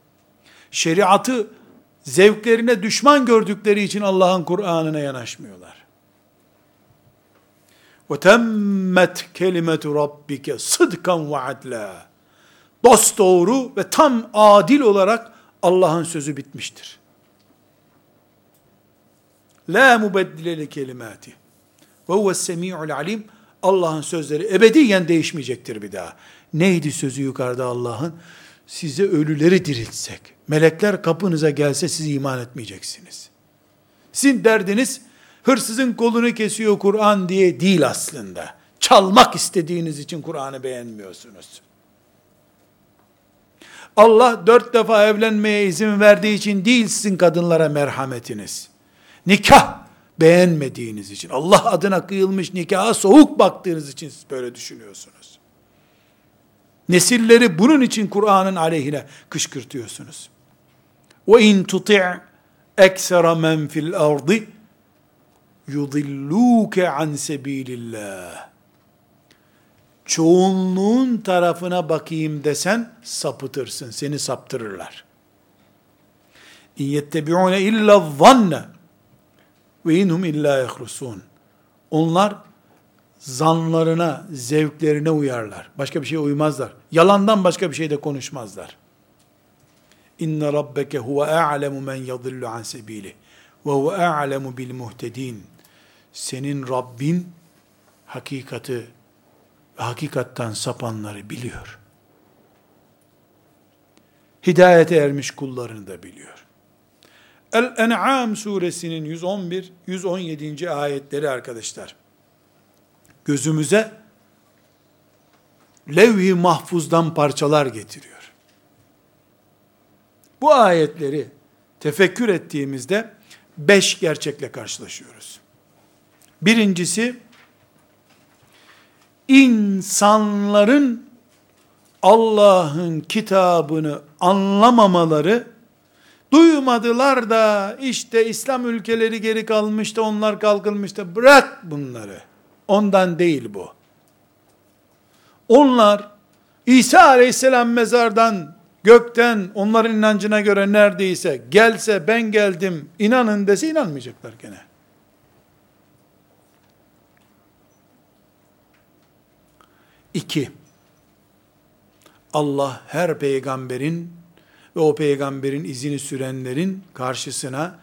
Şeriatı zevklerine düşman gördükleri için Allah'ın Kur'an'ına yanaşmıyorlar. وَتَمَّتْ كَلِمَةُ رَبِّكَ صِدْقًا وَعَدْلًا Dost doğru ve tam adil olarak Allah'ın sözü bitmiştir. La mubeddile li kelimati. Ve huves semi'ul alim. Allah'ın sözleri ebediyen değişmeyecektir bir daha. Neydi sözü yukarıda Allah'ın? Size ölüleri diriltsek, melekler kapınıza gelse siz iman etmeyeceksiniz. Sizin derdiniz, hırsızın kolunu kesiyor Kur'an diye değil aslında. Çalmak istediğiniz için Kur'an'ı beğenmiyorsunuz. Allah dört defa evlenmeye izin verdiği için değil sizin kadınlara merhametiniz. Nikah beğenmediğiniz için, Allah adına kıyılmış nikaha soğuk baktığınız için siz böyle düşünüyorsunuz. Nesilleri bunun için Kur'an'ın aleyhine kışkırtıyorsunuz. Ve in tuti' eksera men fil ardı yudilluke an sebilillah. Çoğunluğun tarafına bakayım desen sapıtırsın, seni saptırırlar. İn yettebi'une illa zanne ve inhum illa yahrusun. Onlar zanlarına, zevklerine uyarlar. Başka bir şeye uymazlar. Yalandan başka bir şey de konuşmazlar. İnne rabbeke huve a'lemu men yadillu an sebili ve huve a'lemu muhtedin. Senin Rabbin hakikati hakikattan sapanları biliyor. Hidayete ermiş kullarını da biliyor. El-En'am suresinin 111, 117. ayetleri arkadaşlar. Gözümüze levh-i mahfuzdan parçalar getiriyor. Bu ayetleri tefekkür ettiğimizde beş gerçekle karşılaşıyoruz. Birincisi, insanların Allah'ın kitabını anlamamaları Duymadılar da işte İslam ülkeleri geri kalmıştı, onlar kalkılmıştı. Bırak bunları. Ondan değil bu. Onlar İsa aleyhisselam mezardan, gökten onların inancına göre neredeyse gelse ben geldim inanın dese inanmayacaklar gene. İki, Allah her peygamberin ve o peygamberin izini sürenlerin karşısına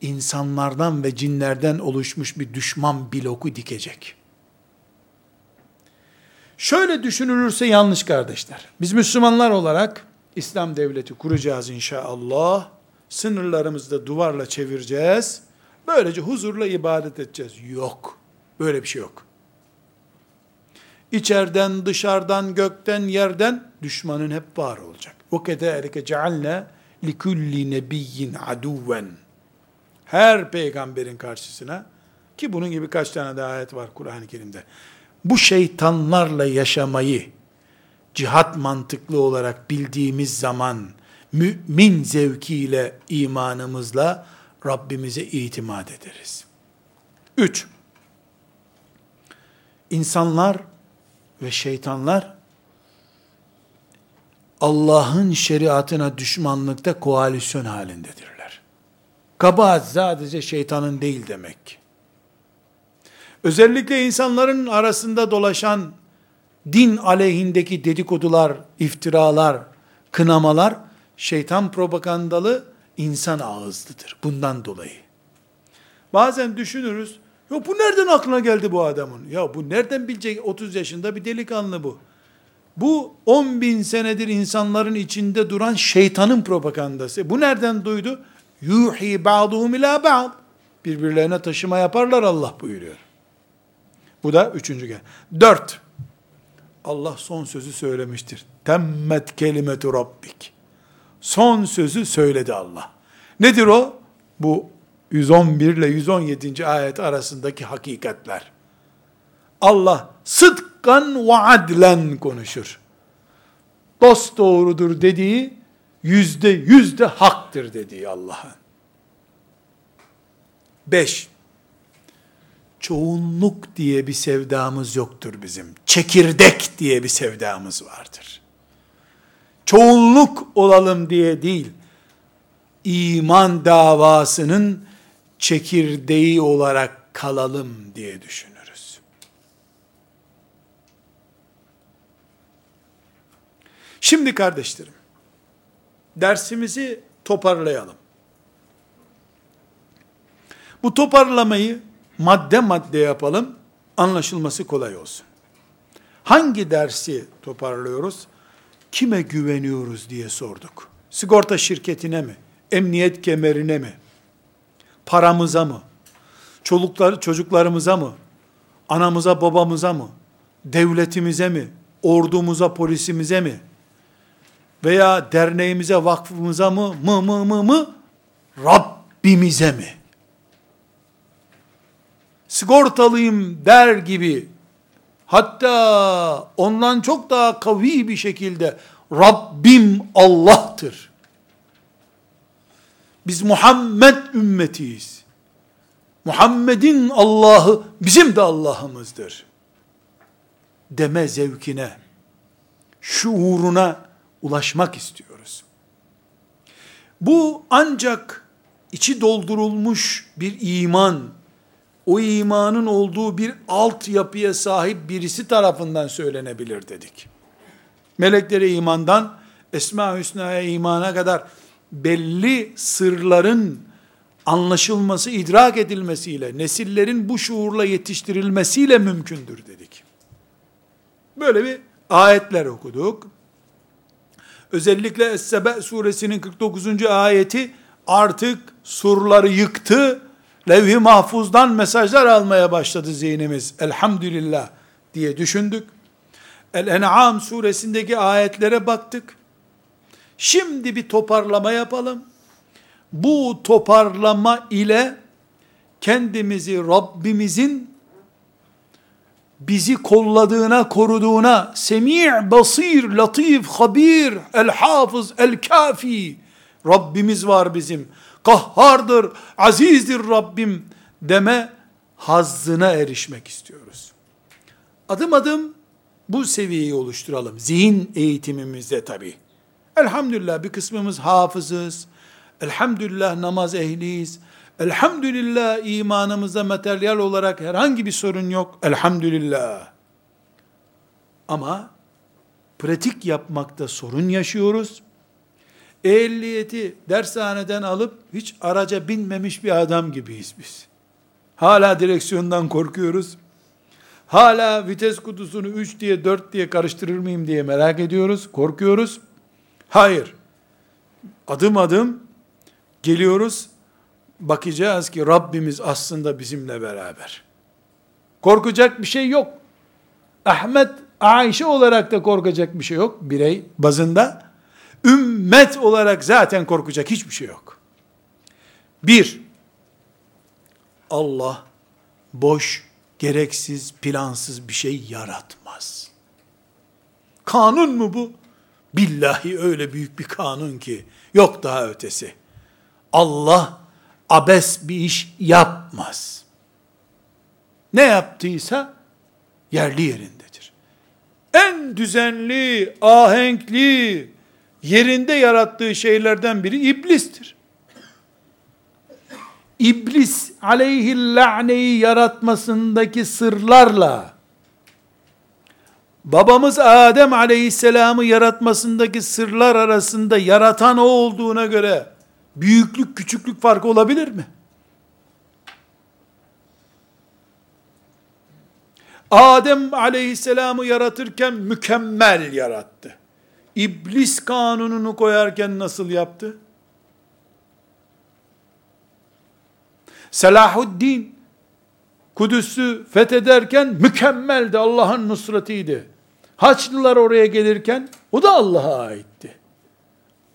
insanlardan ve cinlerden oluşmuş bir düşman bloku dikecek. Şöyle düşünülürse yanlış kardeşler. Biz Müslümanlar olarak İslam devleti kuracağız inşallah. Sınırlarımızda duvarla çevireceğiz. Böylece huzurla ibadet edeceğiz. Yok. Böyle bir şey yok içerden, dışarıdan, gökten, yerden düşmanın hep var olacak. O kederike cealne likulli nebiyyin aduven. Her peygamberin karşısına ki bunun gibi kaç tane daha ayet var Kur'an-ı Kerim'de. Bu şeytanlarla yaşamayı cihat mantıklı olarak bildiğimiz zaman mümin zevkiyle imanımızla Rabbimize itimat ederiz. 3. İnsanlar ve şeytanlar Allah'ın şeriatına düşmanlıkta koalisyon halindedirler. Kabahat sadece şeytanın değil demek. Özellikle insanların arasında dolaşan din aleyhindeki dedikodular, iftiralar, kınamalar şeytan propagandalı insan ağızlıdır. Bundan dolayı. Bazen düşünürüz, ya bu nereden aklına geldi bu adamın? Ya bu nereden bilecek 30 yaşında bir delikanlı bu. Bu 10 bin senedir insanların içinde duran şeytanın propagandası. Bu nereden duydu? Yuhi ba'duhum ila ba'd. Birbirlerine taşıma yaparlar Allah buyuruyor. Bu da üçüncü gel. Dört. Allah son sözü söylemiştir. Temmet kelimetu rabbik. Son sözü söyledi Allah. Nedir o? Bu 111 ile 117. ayet arasındaki hakikatler. Allah sıdkan ve adlen konuşur. Dost doğrudur dediği yüzde yüzde haktır dediği Allah'ın. Beş, çoğunluk diye bir sevdamız yoktur bizim. Çekirdek diye bir sevdamız vardır. Çoğunluk olalım diye değil, iman davasının çekirdeği olarak kalalım diye düşünürüz. Şimdi kardeşlerim, dersimizi toparlayalım. Bu toparlamayı madde madde yapalım, anlaşılması kolay olsun. Hangi dersi toparlıyoruz? Kime güveniyoruz diye sorduk. Sigorta şirketine mi? Emniyet kemerine mi? Paramıza mı? Çoluklar, çocuklarımıza mı? Anamıza, babamıza mı? Devletimize mi? Ordumuza, polisimize mi? Veya derneğimize, vakfımıza mı? Mı mı mı mı? Rabbimize mi? sigortalıyım der gibi hatta ondan çok daha kavi bir şekilde Rabbim Allah'tır. Biz Muhammed ümmetiyiz. Muhammed'in Allah'ı bizim de Allah'ımızdır. Deme zevkine, şuuruna ulaşmak istiyoruz. Bu ancak içi doldurulmuş bir iman, o imanın olduğu bir altyapıya sahip birisi tarafından söylenebilir dedik. Meleklere imandan Esma Hüsna'ya imana kadar belli sırların anlaşılması, idrak edilmesiyle, nesillerin bu şuurla yetiştirilmesiyle mümkündür dedik. Böyle bir ayetler okuduk. Özellikle Es-Sebe suresinin 49. ayeti artık surları yıktı, levh-i mahfuzdan mesajlar almaya başladı zihnimiz. Elhamdülillah diye düşündük. El-En'am suresindeki ayetlere baktık. Şimdi bir toparlama yapalım. Bu toparlama ile kendimizi Rabbimizin bizi kolladığına, koruduğuna, semi' basir, latif, habir, el hafız, el kafi, Rabbimiz var bizim kahhardır, azizdir Rabbim deme hazzına erişmek istiyoruz. Adım adım bu seviyeyi oluşturalım. Zihin eğitimimizde tabi. Elhamdülillah bir kısmımız hafızız. Elhamdülillah namaz ehliyiz. Elhamdülillah imanımızda materyal olarak herhangi bir sorun yok. Elhamdülillah. Ama pratik yapmakta sorun yaşıyoruz ehliyeti dershaneden alıp hiç araca binmemiş bir adam gibiyiz biz. Hala direksiyondan korkuyoruz. Hala vites kutusunu 3 diye 4 diye karıştırır mıyım diye merak ediyoruz, korkuyoruz. Hayır. Adım adım geliyoruz. Bakacağız ki Rabbimiz aslında bizimle beraber. Korkacak bir şey yok. Ahmet, Ayşe olarak da korkacak bir şey yok birey bazında. Ümmet olarak zaten korkacak hiçbir şey yok. Bir, Allah boş, gereksiz, plansız bir şey yaratmaz. Kanun mu bu? Billahi öyle büyük bir kanun ki yok daha ötesi. Allah abes bir iş yapmaz. Ne yaptıysa yerli yerindedir. En düzenli, ahenkli, yerinde yarattığı şeylerden biri iblistir. İblis aleyhillâneyi yaratmasındaki sırlarla babamız Adem aleyhisselamı yaratmasındaki sırlar arasında yaratan o olduğuna göre büyüklük küçüklük farkı olabilir mi? Adem aleyhisselamı yaratırken mükemmel yarattı. İblis kanununu koyarken nasıl yaptı? Selahuddin Kudüs'ü fethederken mükemmeldi. Allah'ın nusratıydı. Haçlılar oraya gelirken o da Allah'a aitti.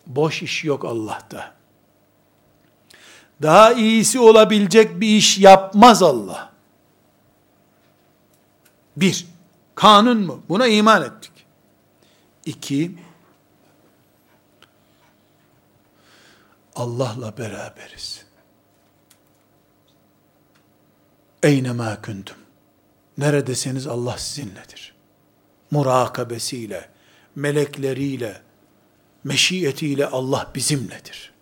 Boş iş yok Allah'ta. Daha iyisi olabilecek bir iş yapmaz Allah. Bir, kanun mu? Buna iman ettik. İki, Allah'la beraberiz. Eynemâ küntüm. Neredeseniz Allah sizinledir. Murakabesiyle, melekleriyle, meşiyetiyle Allah bizimledir.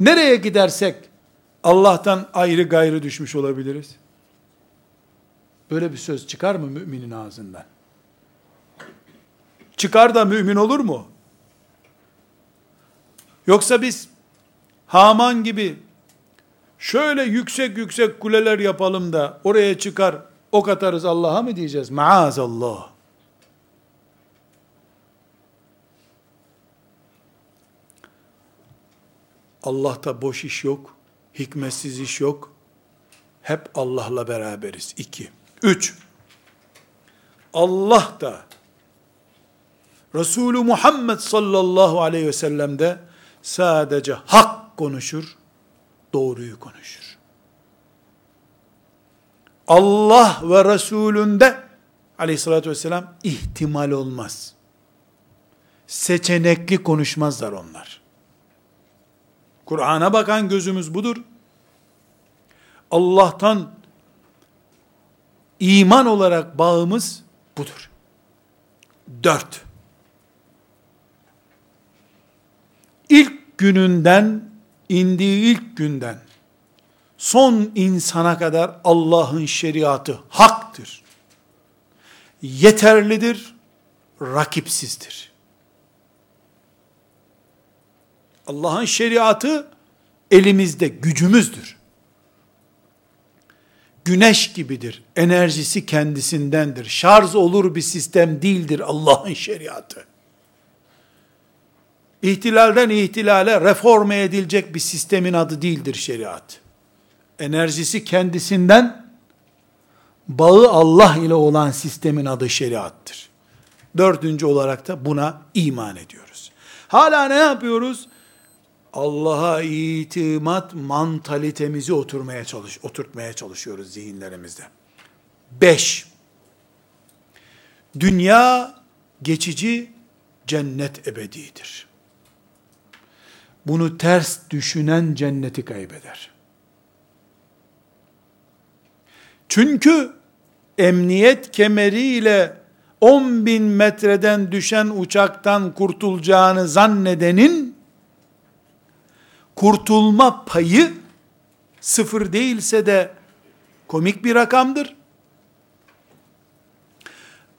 Nereye gidersek Allah'tan ayrı gayrı düşmüş olabiliriz. Böyle bir söz çıkar mı müminin ağzından? Çıkar da mümin olur mu? Yoksa biz Haman gibi şöyle yüksek yüksek kuleler yapalım da oraya çıkar ok atarız Allah'a mı diyeceğiz? Maazallah. Allah'ta boş iş yok, hikmetsiz iş yok. Hep Allah'la beraberiz. İki. Üç. Allah da Resulü Muhammed sallallahu aleyhi ve sellem de sadece hak konuşur, doğruyu konuşur. Allah ve Resulünde aleyhissalatü vesselam ihtimal olmaz. Seçenekli konuşmazlar onlar. Kur'an'a bakan gözümüz budur. Allah'tan iman olarak bağımız budur. Dört. İlk gününden, indiği ilk günden, son insana kadar Allah'ın şeriatı haktır. Yeterlidir, rakipsizdir. Allah'ın şeriatı elimizde, gücümüzdür. Güneş gibidir. Enerjisi kendisindendir. Şarj olur bir sistem değildir Allah'ın şeriatı. İhtilalden ihtilale reforme edilecek bir sistemin adı değildir şeriat. Enerjisi kendisinden, bağı Allah ile olan sistemin adı şeriattır. Dördüncü olarak da buna iman ediyoruz. Hala ne yapıyoruz? Allah'a itimat mantalitemizi oturmaya çalış, oturtmaya çalışıyoruz zihinlerimizde. Beş, dünya geçici, cennet ebedidir. Bunu ters düşünen cenneti kaybeder. Çünkü emniyet kemeriyle 10 bin metreden düşen uçaktan kurtulacağını zannedenin kurtulma payı sıfır değilse de komik bir rakamdır.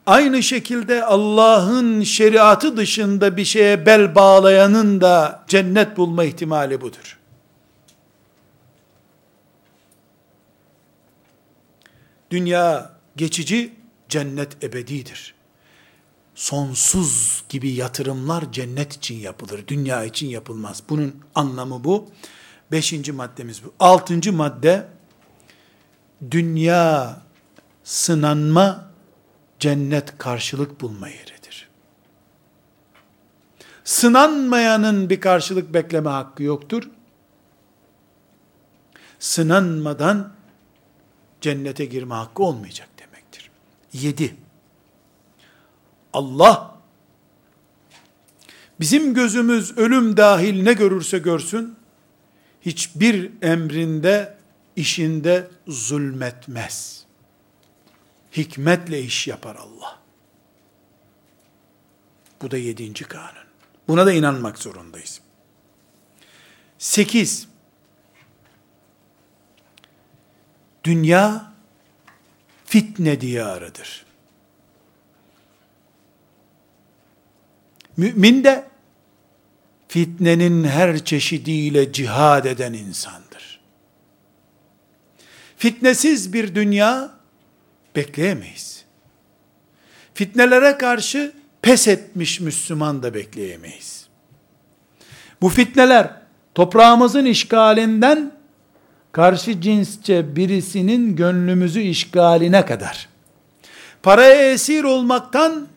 Aynı şekilde Allah'ın şeriatı dışında bir şeye bel bağlayanın da cennet bulma ihtimali budur. Dünya geçici, cennet ebedidir. Sonsuz gibi yatırımlar cennet için yapılır, dünya için yapılmaz. Bunun anlamı bu. Beşinci maddemiz bu. Altıncı madde, dünya sınanma, cennet karşılık bulma yeridir. Sınanmayanın bir karşılık bekleme hakkı yoktur. Sınanmadan cennete girme hakkı olmayacak demektir. Yedi. Allah bizim gözümüz ölüm dahil ne görürse görsün hiçbir emrinde işinde zulmetmez. Hikmetle iş yapar Allah. Bu da yedinci kanun. Buna da inanmak zorundayız. Sekiz, dünya fitne diyarıdır. Mümin de fitnenin her çeşidiyle cihad eden insandır. Fitnesiz bir dünya bekleyemeyiz. Fitnelere karşı pes etmiş Müslüman da bekleyemeyiz. Bu fitneler toprağımızın işgalinden karşı cinsçe birisinin gönlümüzü işgaline kadar, paraya esir olmaktan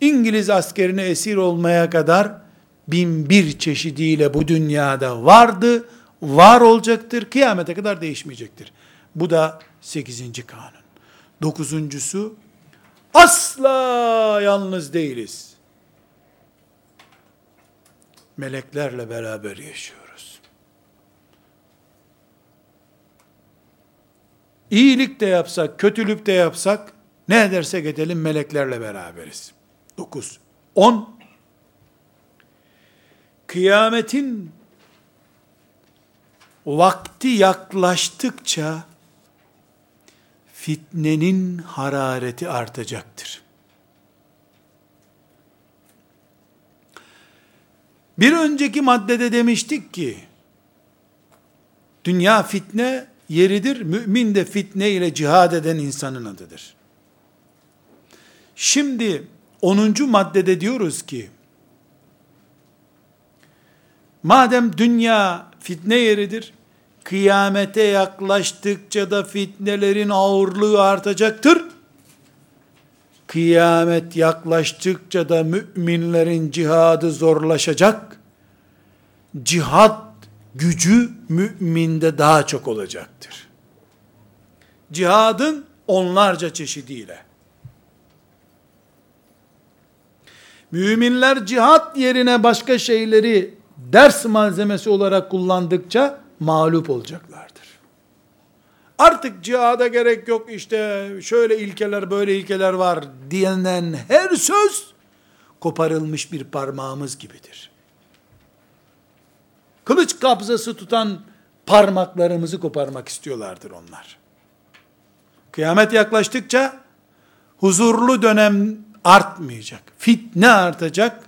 İngiliz askerine esir olmaya kadar bin bir çeşidiyle bu dünyada vardı, var olacaktır, kıyamete kadar değişmeyecektir. Bu da sekizinci kanun. Dokuzuncusu, asla yalnız değiliz. Meleklerle beraber yaşıyoruz. İyilik de yapsak, kötülük de yapsak, ne edersek edelim meleklerle beraberiz. 9. 10. Kıyametin vakti yaklaştıkça fitnenin harareti artacaktır. Bir önceki maddede demiştik ki, dünya fitne yeridir, mümin de fitne ile cihad eden insanın adıdır. Şimdi 10. maddede diyoruz ki, madem dünya fitne yeridir, kıyamete yaklaştıkça da fitnelerin ağırlığı artacaktır. Kıyamet yaklaştıkça da müminlerin cihadı zorlaşacak. Cihad gücü müminde daha çok olacaktır. Cihadın onlarca çeşidiyle. Müminler cihat yerine başka şeyleri ders malzemesi olarak kullandıkça mağlup olacaklardır. Artık cihada gerek yok işte şöyle ilkeler böyle ilkeler var diyenen her söz koparılmış bir parmağımız gibidir. Kılıç kabzası tutan parmaklarımızı koparmak istiyorlardır onlar. Kıyamet yaklaştıkça huzurlu dönem artmayacak. Fitne artacak.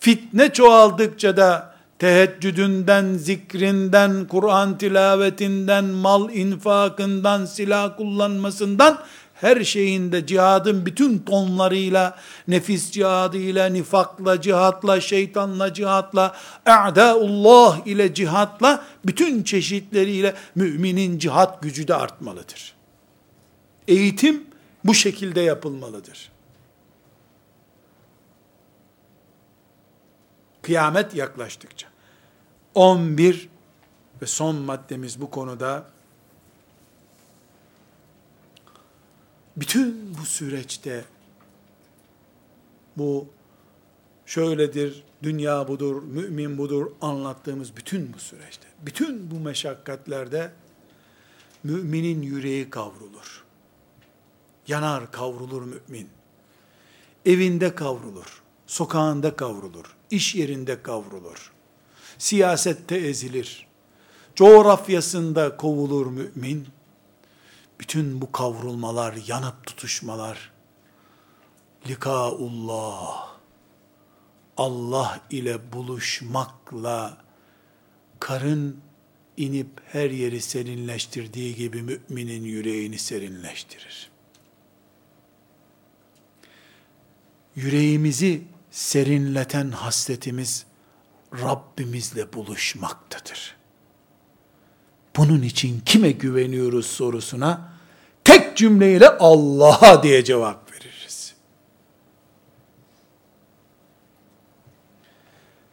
Fitne çoğaldıkça da teheccüdünden, zikrinden, Kur'an tilavetinden, mal infakından, silah kullanmasından, her şeyinde cihadın bütün tonlarıyla, nefis cihadıyla, nifakla, cihatla, şeytanla, cihatla, a'daullah ile cihatla, bütün çeşitleriyle müminin cihat gücü de artmalıdır. Eğitim bu şekilde yapılmalıdır. Kıyamet yaklaştıkça. 11 ve son maddemiz bu konuda bütün bu süreçte bu şöyledir, dünya budur, mümin budur anlattığımız bütün bu süreçte, bütün bu meşakkatlerde müminin yüreği kavrulur. Yanar, kavrulur mümin. Evinde kavrulur, sokağında kavrulur, iş yerinde kavrulur. Siyasette ezilir. Coğrafyasında kovulur mümin. Bütün bu kavrulmalar, yanıp tutuşmalar, likaullah, Allah ile buluşmakla, karın inip her yeri serinleştirdiği gibi müminin yüreğini serinleştirir. Yüreğimizi serinleten hasletimiz Rabbimizle buluşmaktadır. Bunun için kime güveniyoruz sorusuna tek cümleyle Allah'a diye cevap veririz.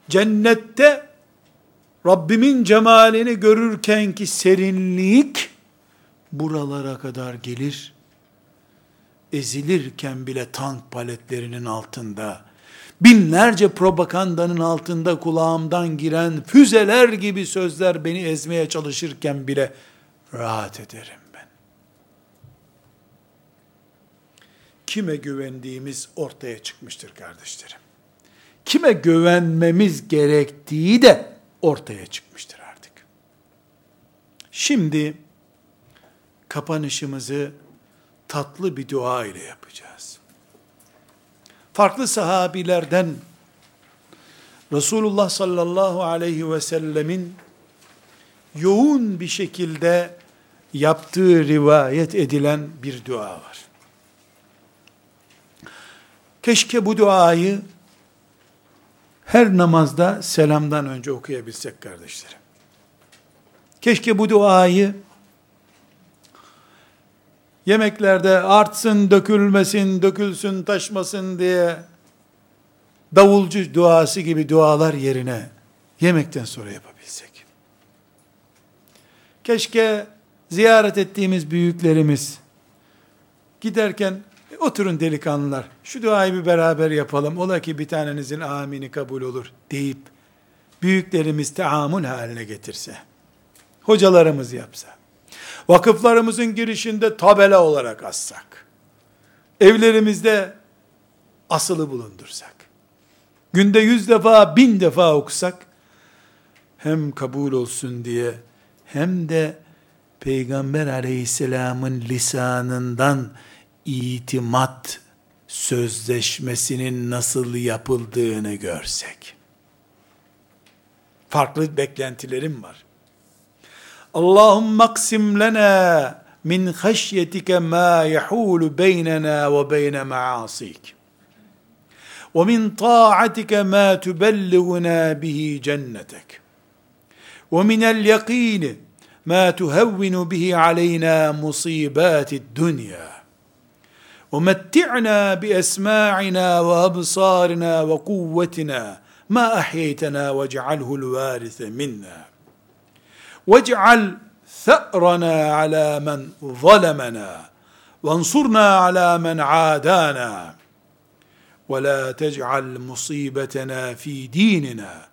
Cennette Rabbimin cemalini görürkenki serinlik buralara kadar gelir. Ezilirken bile tank paletlerinin altında binlerce propagandanın altında kulağımdan giren füzeler gibi sözler beni ezmeye çalışırken bile rahat ederim ben. Kime güvendiğimiz ortaya çıkmıştır kardeşlerim. Kime güvenmemiz gerektiği de ortaya çıkmıştır artık. Şimdi kapanışımızı tatlı bir dua ile yapacağız farklı sahabilerden Resulullah sallallahu aleyhi ve sellemin yoğun bir şekilde yaptığı rivayet edilen bir dua var. Keşke bu duayı her namazda selamdan önce okuyabilsek kardeşlerim. Keşke bu duayı yemeklerde artsın, dökülmesin, dökülsün, taşmasın diye davulcu duası gibi dualar yerine yemekten sonra yapabilsek. Keşke ziyaret ettiğimiz büyüklerimiz giderken e, oturun delikanlılar şu duayı bir beraber yapalım ola ki bir tanenizin amini kabul olur deyip büyüklerimiz teamül haline getirse hocalarımız yapsa vakıflarımızın girişinde tabela olarak assak evlerimizde asılı bulundursak günde yüz defa bin defa okusak hem kabul olsun diye hem de Peygamber aleyhisselamın lisanından itimat sözleşmesinin nasıl yapıldığını görsek. Farklı beklentilerim var. Aksim lena min haşyetike ma yahulu beynena ve beyne maasik. ومن طاعتك ما تبلغنا به جنتك ومن اليقين ما تهون به علينا مصيبات الدنيا ومتعنا بأسماعنا وأبصارنا وقوتنا ما أحييتنا واجعله الوارث منا واجعل ثأرنا على من ظلمنا وانصرنا على من عادانا ولا تجعل مصيبتنا في ديننا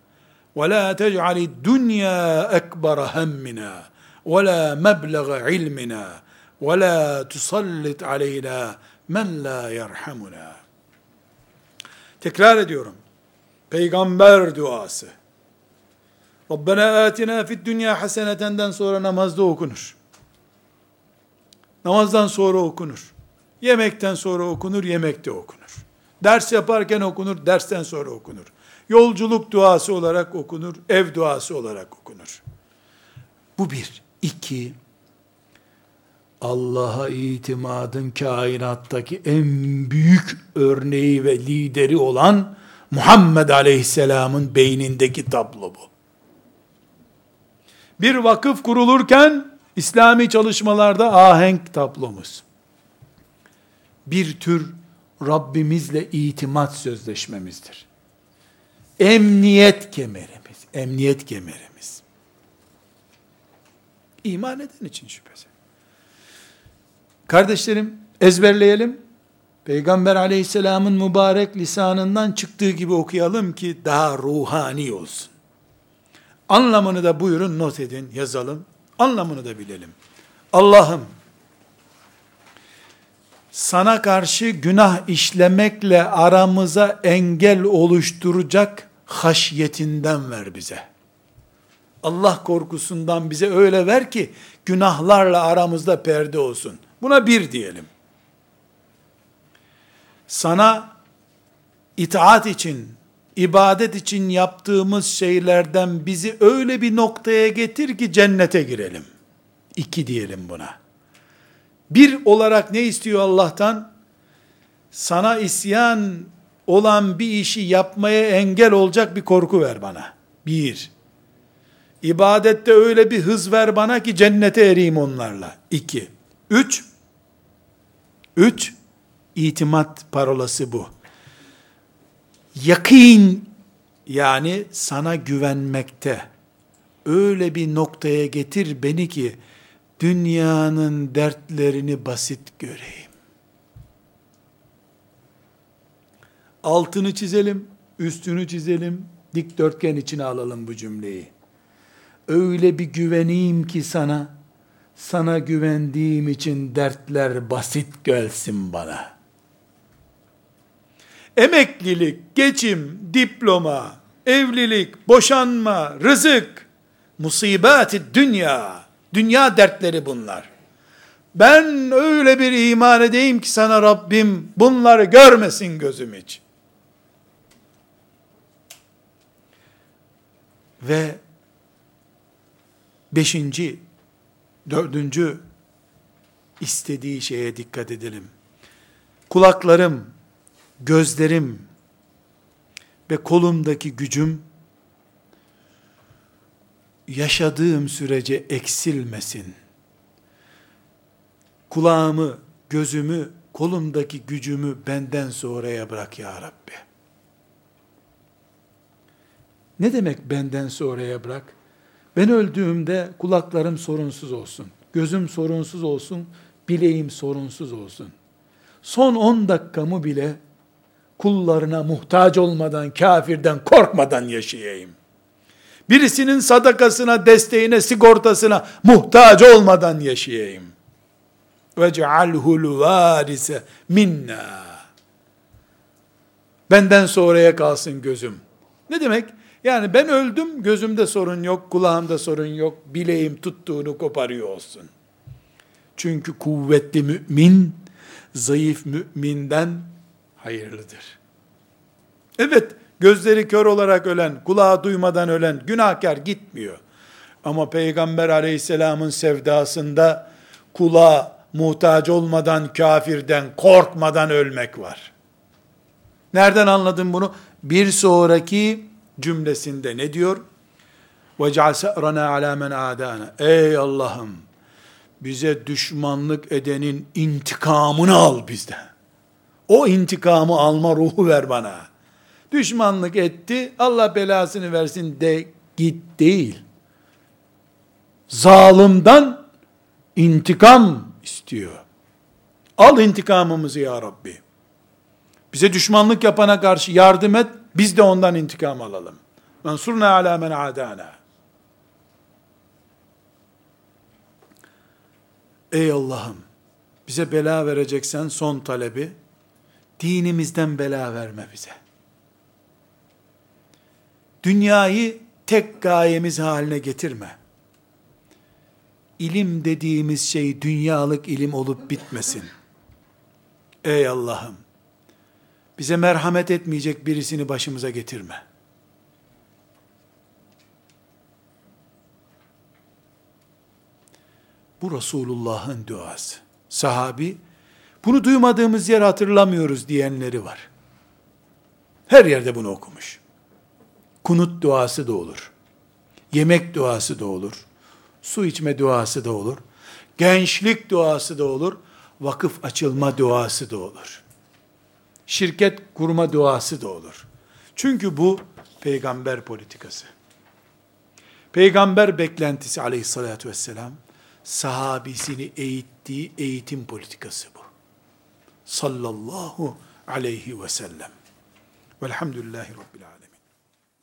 ولا تجعل الدنيا أكبر همنا ولا مبلغ علمنا ولا تسلط علينا men la yerhamuna. Tekrar ediyorum. Peygamber duası. Rabbena atina fid dünya hasenetenden sonra namazda okunur. Namazdan sonra okunur. Yemekten sonra okunur, yemekte okunur. Ders yaparken okunur, dersten sonra okunur. Yolculuk duası olarak okunur, ev duası olarak okunur. Bu bir. İki, Allah'a itimadın kainattaki en büyük örneği ve lideri olan Muhammed Aleyhisselam'ın beynindeki tablo bu. Bir vakıf kurulurken İslami çalışmalarda ahenk tablomuz. Bir tür Rabbimizle itimat sözleşmemizdir. Emniyet kemerimiz, emniyet kemerimiz. İman eden için şüphesiz. Kardeşlerim ezberleyelim. Peygamber aleyhisselamın mübarek lisanından çıktığı gibi okuyalım ki daha ruhani olsun. Anlamını da buyurun not edin, yazalım. Anlamını da bilelim. Allah'ım sana karşı günah işlemekle aramıza engel oluşturacak haşyetinden ver bize. Allah korkusundan bize öyle ver ki günahlarla aramızda perde olsun. Buna bir diyelim. Sana itaat için, ibadet için yaptığımız şeylerden bizi öyle bir noktaya getir ki cennete girelim. İki diyelim buna. Bir olarak ne istiyor Allah'tan? Sana isyan olan bir işi yapmaya engel olacak bir korku ver bana. Bir. İbadette öyle bir hız ver bana ki cennete ereyim onlarla. İki. Üç. Üç, itimat parolası bu. Yakin yani sana güvenmekte öyle bir noktaya getir beni ki dünyanın dertlerini basit göreyim. Altını çizelim, üstünü çizelim, dikdörtgen içine alalım bu cümleyi. Öyle bir güveneyim ki sana, sana güvendiğim için dertler basit gelsin bana. Emeklilik, geçim, diploma, evlilik, boşanma, rızık, musibati dünya, dünya dertleri bunlar. Ben öyle bir iman edeyim ki sana Rabbim bunları görmesin gözüm hiç. Ve beşinci Dördüncü istediği şeye dikkat edelim. Kulaklarım, gözlerim ve kolumdaki gücüm yaşadığım sürece eksilmesin. Kulağımı, gözümü, kolumdaki gücümü benden sonraya bırak ya Rabbi. Ne demek benden sonraya bırak? Ben öldüğümde kulaklarım sorunsuz olsun, gözüm sorunsuz olsun, bileğim sorunsuz olsun. Son 10 dakikamı bile kullarına muhtaç olmadan, kafirden korkmadan yaşayayım. Birisinin sadakasına, desteğine, sigortasına muhtaç olmadan yaşayayım. Ve cealhul varise minna. Benden sonraya kalsın gözüm. Ne demek? Yani ben öldüm, gözümde sorun yok, kulağımda sorun yok, bileğim tuttuğunu koparıyor olsun. Çünkü kuvvetli mümin, zayıf müminden hayırlıdır. Evet, gözleri kör olarak ölen, kulağı duymadan ölen günahkar gitmiyor. Ama Peygamber aleyhisselamın sevdasında kulağa muhtaç olmadan kafirden, korkmadan ölmek var. Nereden anladın bunu? Bir sonraki cümlesinde ne diyor? وَجَعَلْ سَأْرَنَا عَلَى مَنْ عَادَانَا Ey Allah'ım! Bize düşmanlık edenin intikamını al bizden. O intikamı alma ruhu ver bana. Düşmanlık etti, Allah belasını versin de git değil. Zalimden intikam istiyor. Al intikamımızı ya Rabbi. Bize düşmanlık yapana karşı yardım et, biz de ondan intikam alalım. Mensurna ala men adana. Ey Allah'ım, bize bela vereceksen son talebi, dinimizden bela verme bize. Dünyayı tek gayemiz haline getirme. İlim dediğimiz şey dünyalık ilim olup bitmesin. Ey Allah'ım, bize merhamet etmeyecek birisini başımıza getirme. Bu Resulullah'ın duası. Sahabi, bunu duymadığımız yer hatırlamıyoruz diyenleri var. Her yerde bunu okumuş. Kunut duası da olur. Yemek duası da olur. Su içme duası da olur. Gençlik duası da olur. Vakıf açılma duası da olur. Şirket kurma duası da olur. Çünkü bu peygamber politikası. Peygamber beklentisi aleyhissalatü vesselam, sahabisini eğittiği eğitim politikası bu. Sallallahu aleyhi ve sellem. Velhamdülillahi Rabbil alemin.